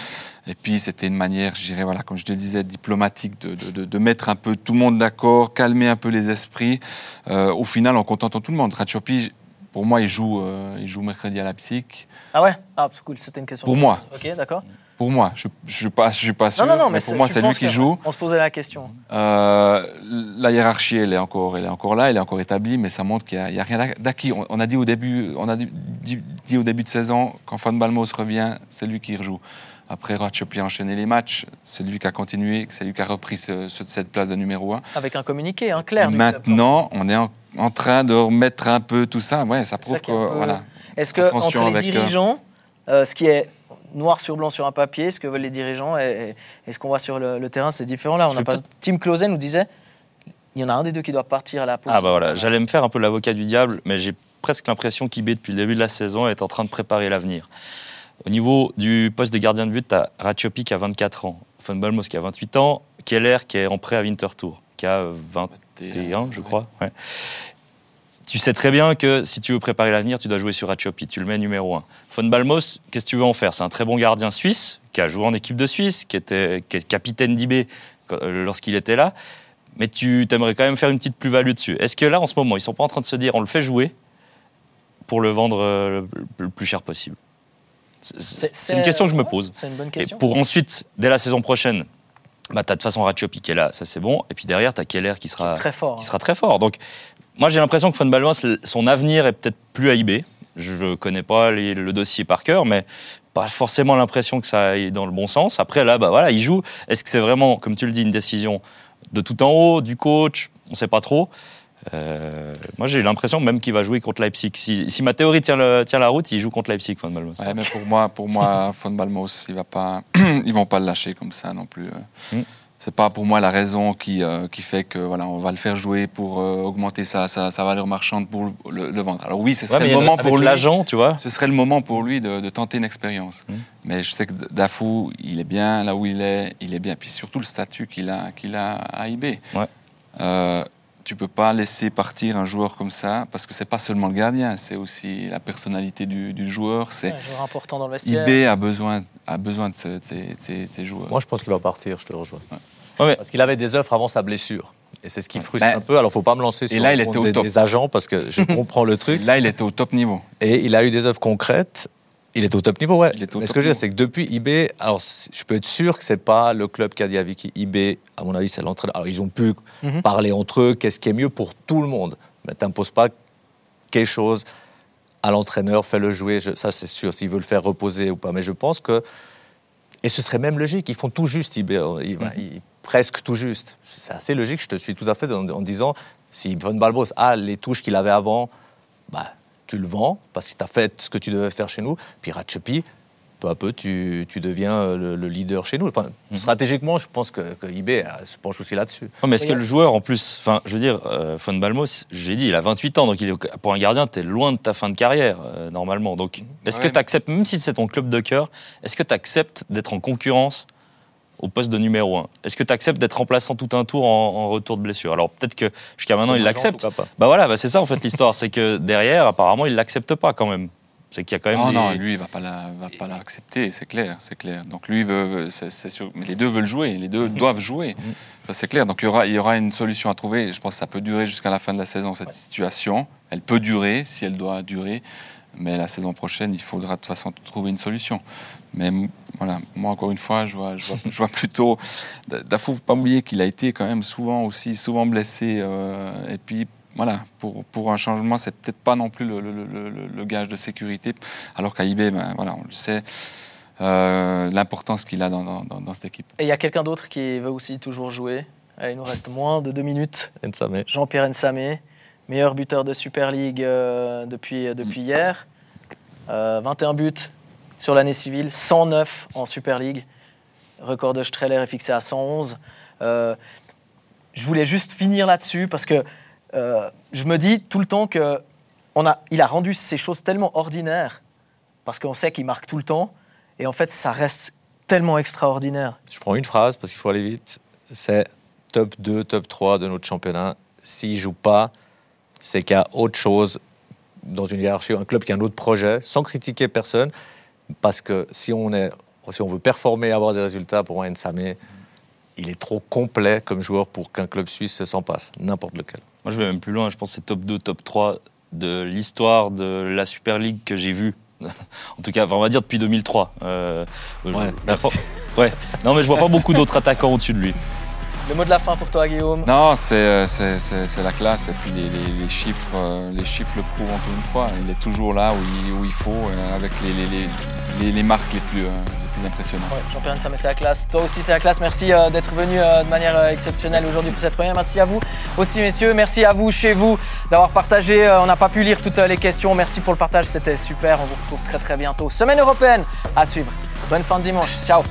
S4: Et puis, c'était une manière, je dirais, voilà, comme je te disais, diplomatique de, de- de- mettre un peu tout le monde d'accord, calmer un peu les esprits. Euh, au final, en contentant tout le monde. Ratchopi, pour moi, il joue, euh, il joue mercredi à Leipzig.
S2: Ah ouais? Ah, cool, c'était une question.
S4: Pour moi.
S2: Ok, d'accord.
S4: Pour moi, je ne suis pas, je suis pas sûr,
S2: Non, non, non, mais,
S4: pour moi, c'est lui qui joue.
S2: On se posait la question.
S4: Euh, la hiérarchie, elle est encore, elle est encore là, elle est encore établie, mais ça montre qu'il n'y a, rien d'acquis. On, on a dit au début, on a dit, dit- dit au début de saison, quand Fan Balmos revient, c'est lui qui rejoue. Après, Ratchopi a enchaîné les matchs, c'est lui qui a continué, c'est lui qui a repris ce- ce- cette place de numéro 1.
S2: Avec un communiqué, hein, clair. du club.
S4: Maintenant, on est en, en train de remettre un peu tout ça. Ouais, ça prouve
S2: ça
S4: que
S2: qui est un peu-
S4: voilà.
S2: Est-ce que
S4: Attention
S2: entre les
S4: avec, euh,
S2: dirigeants, euh, ce qui est noir sur blanc sur un papier, ce que veulent les dirigeants et, et ce qu'on voit sur le, le terrain, c'est différent. Là, on n'a pas. Tim Clausen nous disait, il y en a un des deux qui doit partir à la pause.
S3: Ah bah voilà, j'allais me faire un peu l'avocat du diable, mais j'ai presque l'impression qu'IB, depuis le début de la saison, est en train de préparer l'avenir. Au niveau du poste de gardien de but, tu as Ratchopi qui a 24 ans, Von Balmos qui a 28 ans, Keller qui est en prêt à Winterthur, qui a 21, je crois. ouais. Tu sais très bien que si tu veux préparer l'avenir, tu dois jouer sur Ratchopi, tu le mets numéro 1. Von Balmos, qu'est-ce que tu veux en faire? C'est un très bon gardien suisse, qui a joué en équipe de Suisse, qui, était, qui est capitaine d'IB euh, lorsqu'il était là mais tu aimerais quand même faire une petite plus-value dessus. Est-ce que là, en ce moment, ils sont pas en train de se dire on le fait jouer pour le vendre euh, le plus cher possible? C'est- une question que je me pose.
S2: C'est une bonne
S3: Et
S2: question.
S3: pour ensuite, dès la saison prochaine, bah, tu as de toute façon Ratchopi qui est là, ça c'est bon. Et puis derrière, tu as Keller qui sera,
S2: Très fort.
S3: qui
S2: hein.
S3: sera très fort. Donc, moi, j'ai l'impression que Von son avenir est peut-être plus à IB. Je ne connais pas les- le dossier par cœur, mais pas forcément l'impression que ça aille dans le bon sens. Après, là, bah, voilà, il joue. Est-ce que c'est vraiment, comme tu le dis, une décision de tout en haut, du coach? On ne sait pas trop. Euh, moi, j'ai l'impression même qu'il va jouer contre Leipzig. Si, si ma théorie tient, le- tient la route, il joue contre Leipzig, Von Balmos.
S4: Ouais, mais pour moi, pour moi, (laughs) Von Balmos, il va pas, (clears throat) ils vont pas le lâcher comme ça non plus.
S3: Mm.
S4: C'est pas pour moi la raison qui, euh, qui fait que voilà, on va le faire jouer pour euh, augmenter sa, sa, sa valeur marchande pour le, le vendre. Alors oui, ce serait le moment pour lui.
S3: l'agent, tu vois.
S4: Ce serait le moment pour lui de, de tenter une expérience.
S3: Mm.
S4: Mais je sais que Dafou, il est bien là où il est, il est bien. Puis surtout le statut qu'il a, qu'il a à IB.
S3: Ouais.
S4: Tu peux pas laisser partir un joueur comme ça, parce que c'est pas seulement le gardien, c'est aussi la personnalité du, du joueur. C'est
S2: Un joueur important dans le vestiaire.
S4: IB a besoin, a besoin de ce- de ces, de ces- de ces joueurs.
S5: Moi, je pense qu'il va partir, je te rejoins.
S3: Ouais,
S5: Parce qu'il avait des offres avant sa blessure. Et c'est ce qui frustre
S4: Ben,
S5: un peu. Alors, faut pas me lancer sur
S4: là,
S5: le
S4: il était au
S5: des,
S4: top.
S5: des agents parce que je (laughs) comprends le truc.
S4: Là, il était au top niveau.
S5: Et il a eu des offres concrètes. Il est au top niveau, ouais.
S4: Il est au
S5: Mais ce que je veux dire, c'est que depuis eBay, alors je peux être sûr que c'est pas le club qui a dit à Vicky eBay, à mon avis, c'est l'entraîneur. Alors ils ont pu
S2: Mhm.
S5: parler entre eux, qu'est-ce qui est mieux pour tout le monde. Mais t'imposes pas quelque chose à l'entraîneur, fais-le jouer, je- ça c'est sûr, s'il veut le faire reposer ou pas. Mais je pense que, et ce serait même logique, ils font tout juste eBay, euh,
S2: Mhm.
S5: ils- presque tout juste. C'est assez logique, je te suis tout à fait en, en disant, si Von Balbos a les touches qu'il avait avant, bah, tu le vends parce que tu as fait ce que tu devais faire chez nous. Puis Ratchepi, peu à peu, tu, tu deviens euh, le, le leader chez nous. Enfin, Stratégiquement, je pense que, que eBay euh, se penche aussi là-dessus.
S3: Mais est-ce que le joueur, en plus, enfin, je veux dire, euh, Von Balmos, j'ai dit, il a 28 ans, donc il est, pour un gardien, tu es loin de ta fin de carrière, euh, normalement. Donc, est-ce
S4: Ouais,
S3: que tu acceptes, même si c'est ton club de cœur, est-ce que tu acceptes d'être en concurrence au poste de numéro 1 Est-ce que tu acceptes d'être remplaçant tout un tour en, en retour de blessure? Alors, peut-être que jusqu'à maintenant, il l'accepte. Bah voilà, bah c'est ça en fait l'histoire, c'est que derrière, apparemment, il l'accepte pas quand même. C'est qu'il y a quand même
S4: Non,
S3: des...
S4: non, lui, il va pas la, va pas l'accepter, c'est clair, c'est clair. Donc lui, veut, veut- c'est sûr. Mais les deux veulent jouer, les deux doivent jouer, ça c'est clair. Donc il y aura, il y aura une solution à trouver. Je pense que ça peut durer jusqu'à la fin de la saison cette situation. Elle peut durer si elle doit durer, mais la saison prochaine, il faudra de toute façon trouver une solution. Mais voilà, moi encore une fois, je vois, je vois, je vois plutôt. Dafou, faut pas oublier qu'il a été quand même souvent aussi souvent blessé, euh, et puis. Voilà, pour, pour un changement, c'est peut-être pas non plus le, le- le- le- le gage de sécurité, alors qu'à IB, ben, voilà, on le sait, euh, l'importance qu'il a dans, dans- cette équipe.
S2: Et il y a quelqu'un d'autre qui veut aussi toujours jouer? Allez, il nous reste moins de deux minutes. Jean-Pierre Nsamé, meilleur buteur de Super League euh, depuis, depuis hier. Euh, 21 buts sur l'année civile, 109 en Super League. Record de Streller est fixé à 111. Euh, je voulais juste finir là-dessus parce que euh, je me dis tout le temps que on a, il a rendu ces choses tellement ordinaires parce qu'on sait qu'il marque tout le temps et en fait ça reste tellement extraordinaire.
S5: Je prends une phrase parce qu'il faut aller vite. C'est top 2, top 3 de notre championnat. S'il joue pas, c'est qu'il y a autre chose dans une hiérarchie, un club qui a un autre projet, sans critiquer personne. Parce que si on, est, si on veut performer, avoir des résultats, pour moi, Nsame, il est trop complet comme joueur pour qu'un club suisse s'en passe, n'importe lequel.
S3: Moi, je vais même plus loin. Je pense que c'est top 2, top 3 de l'histoire de la Super League que j'ai vue. (laughs) en tout cas, on va dire depuis 2003. Euh,
S5: Ouais,
S3: je-
S5: merci. (laughs)
S3: Ouais. Non, mais je vois pas beaucoup d'autres attaquants au-dessus de lui.
S2: Le mot de la fin pour toi Guillaume
S4: Non, c'est euh, c'est- c'est- c'est la classe et puis les, les- les chiffres, euh, les chiffres le prouvent encore une fois. Il est toujours là où il, où il faut, euh, avec les, les- les- les- les marques les plus, les plus impressionnantes.
S2: Ouais, Jean-Pierre Nsamé, c'est la classe. Toi aussi, c'est la classe. Merci euh, d'être venu euh, de manière euh, exceptionnelle aujourd'hui pour cette première. Merci à vous aussi, messieurs. Merci à vous, chez vous, d'avoir partagé. On n'a pas pu lire toutes les questions. Merci pour le partage. C'était super. On vous retrouve très, très bientôt. Semaine européenne à suivre. Bonne fin de dimanche. Ciao.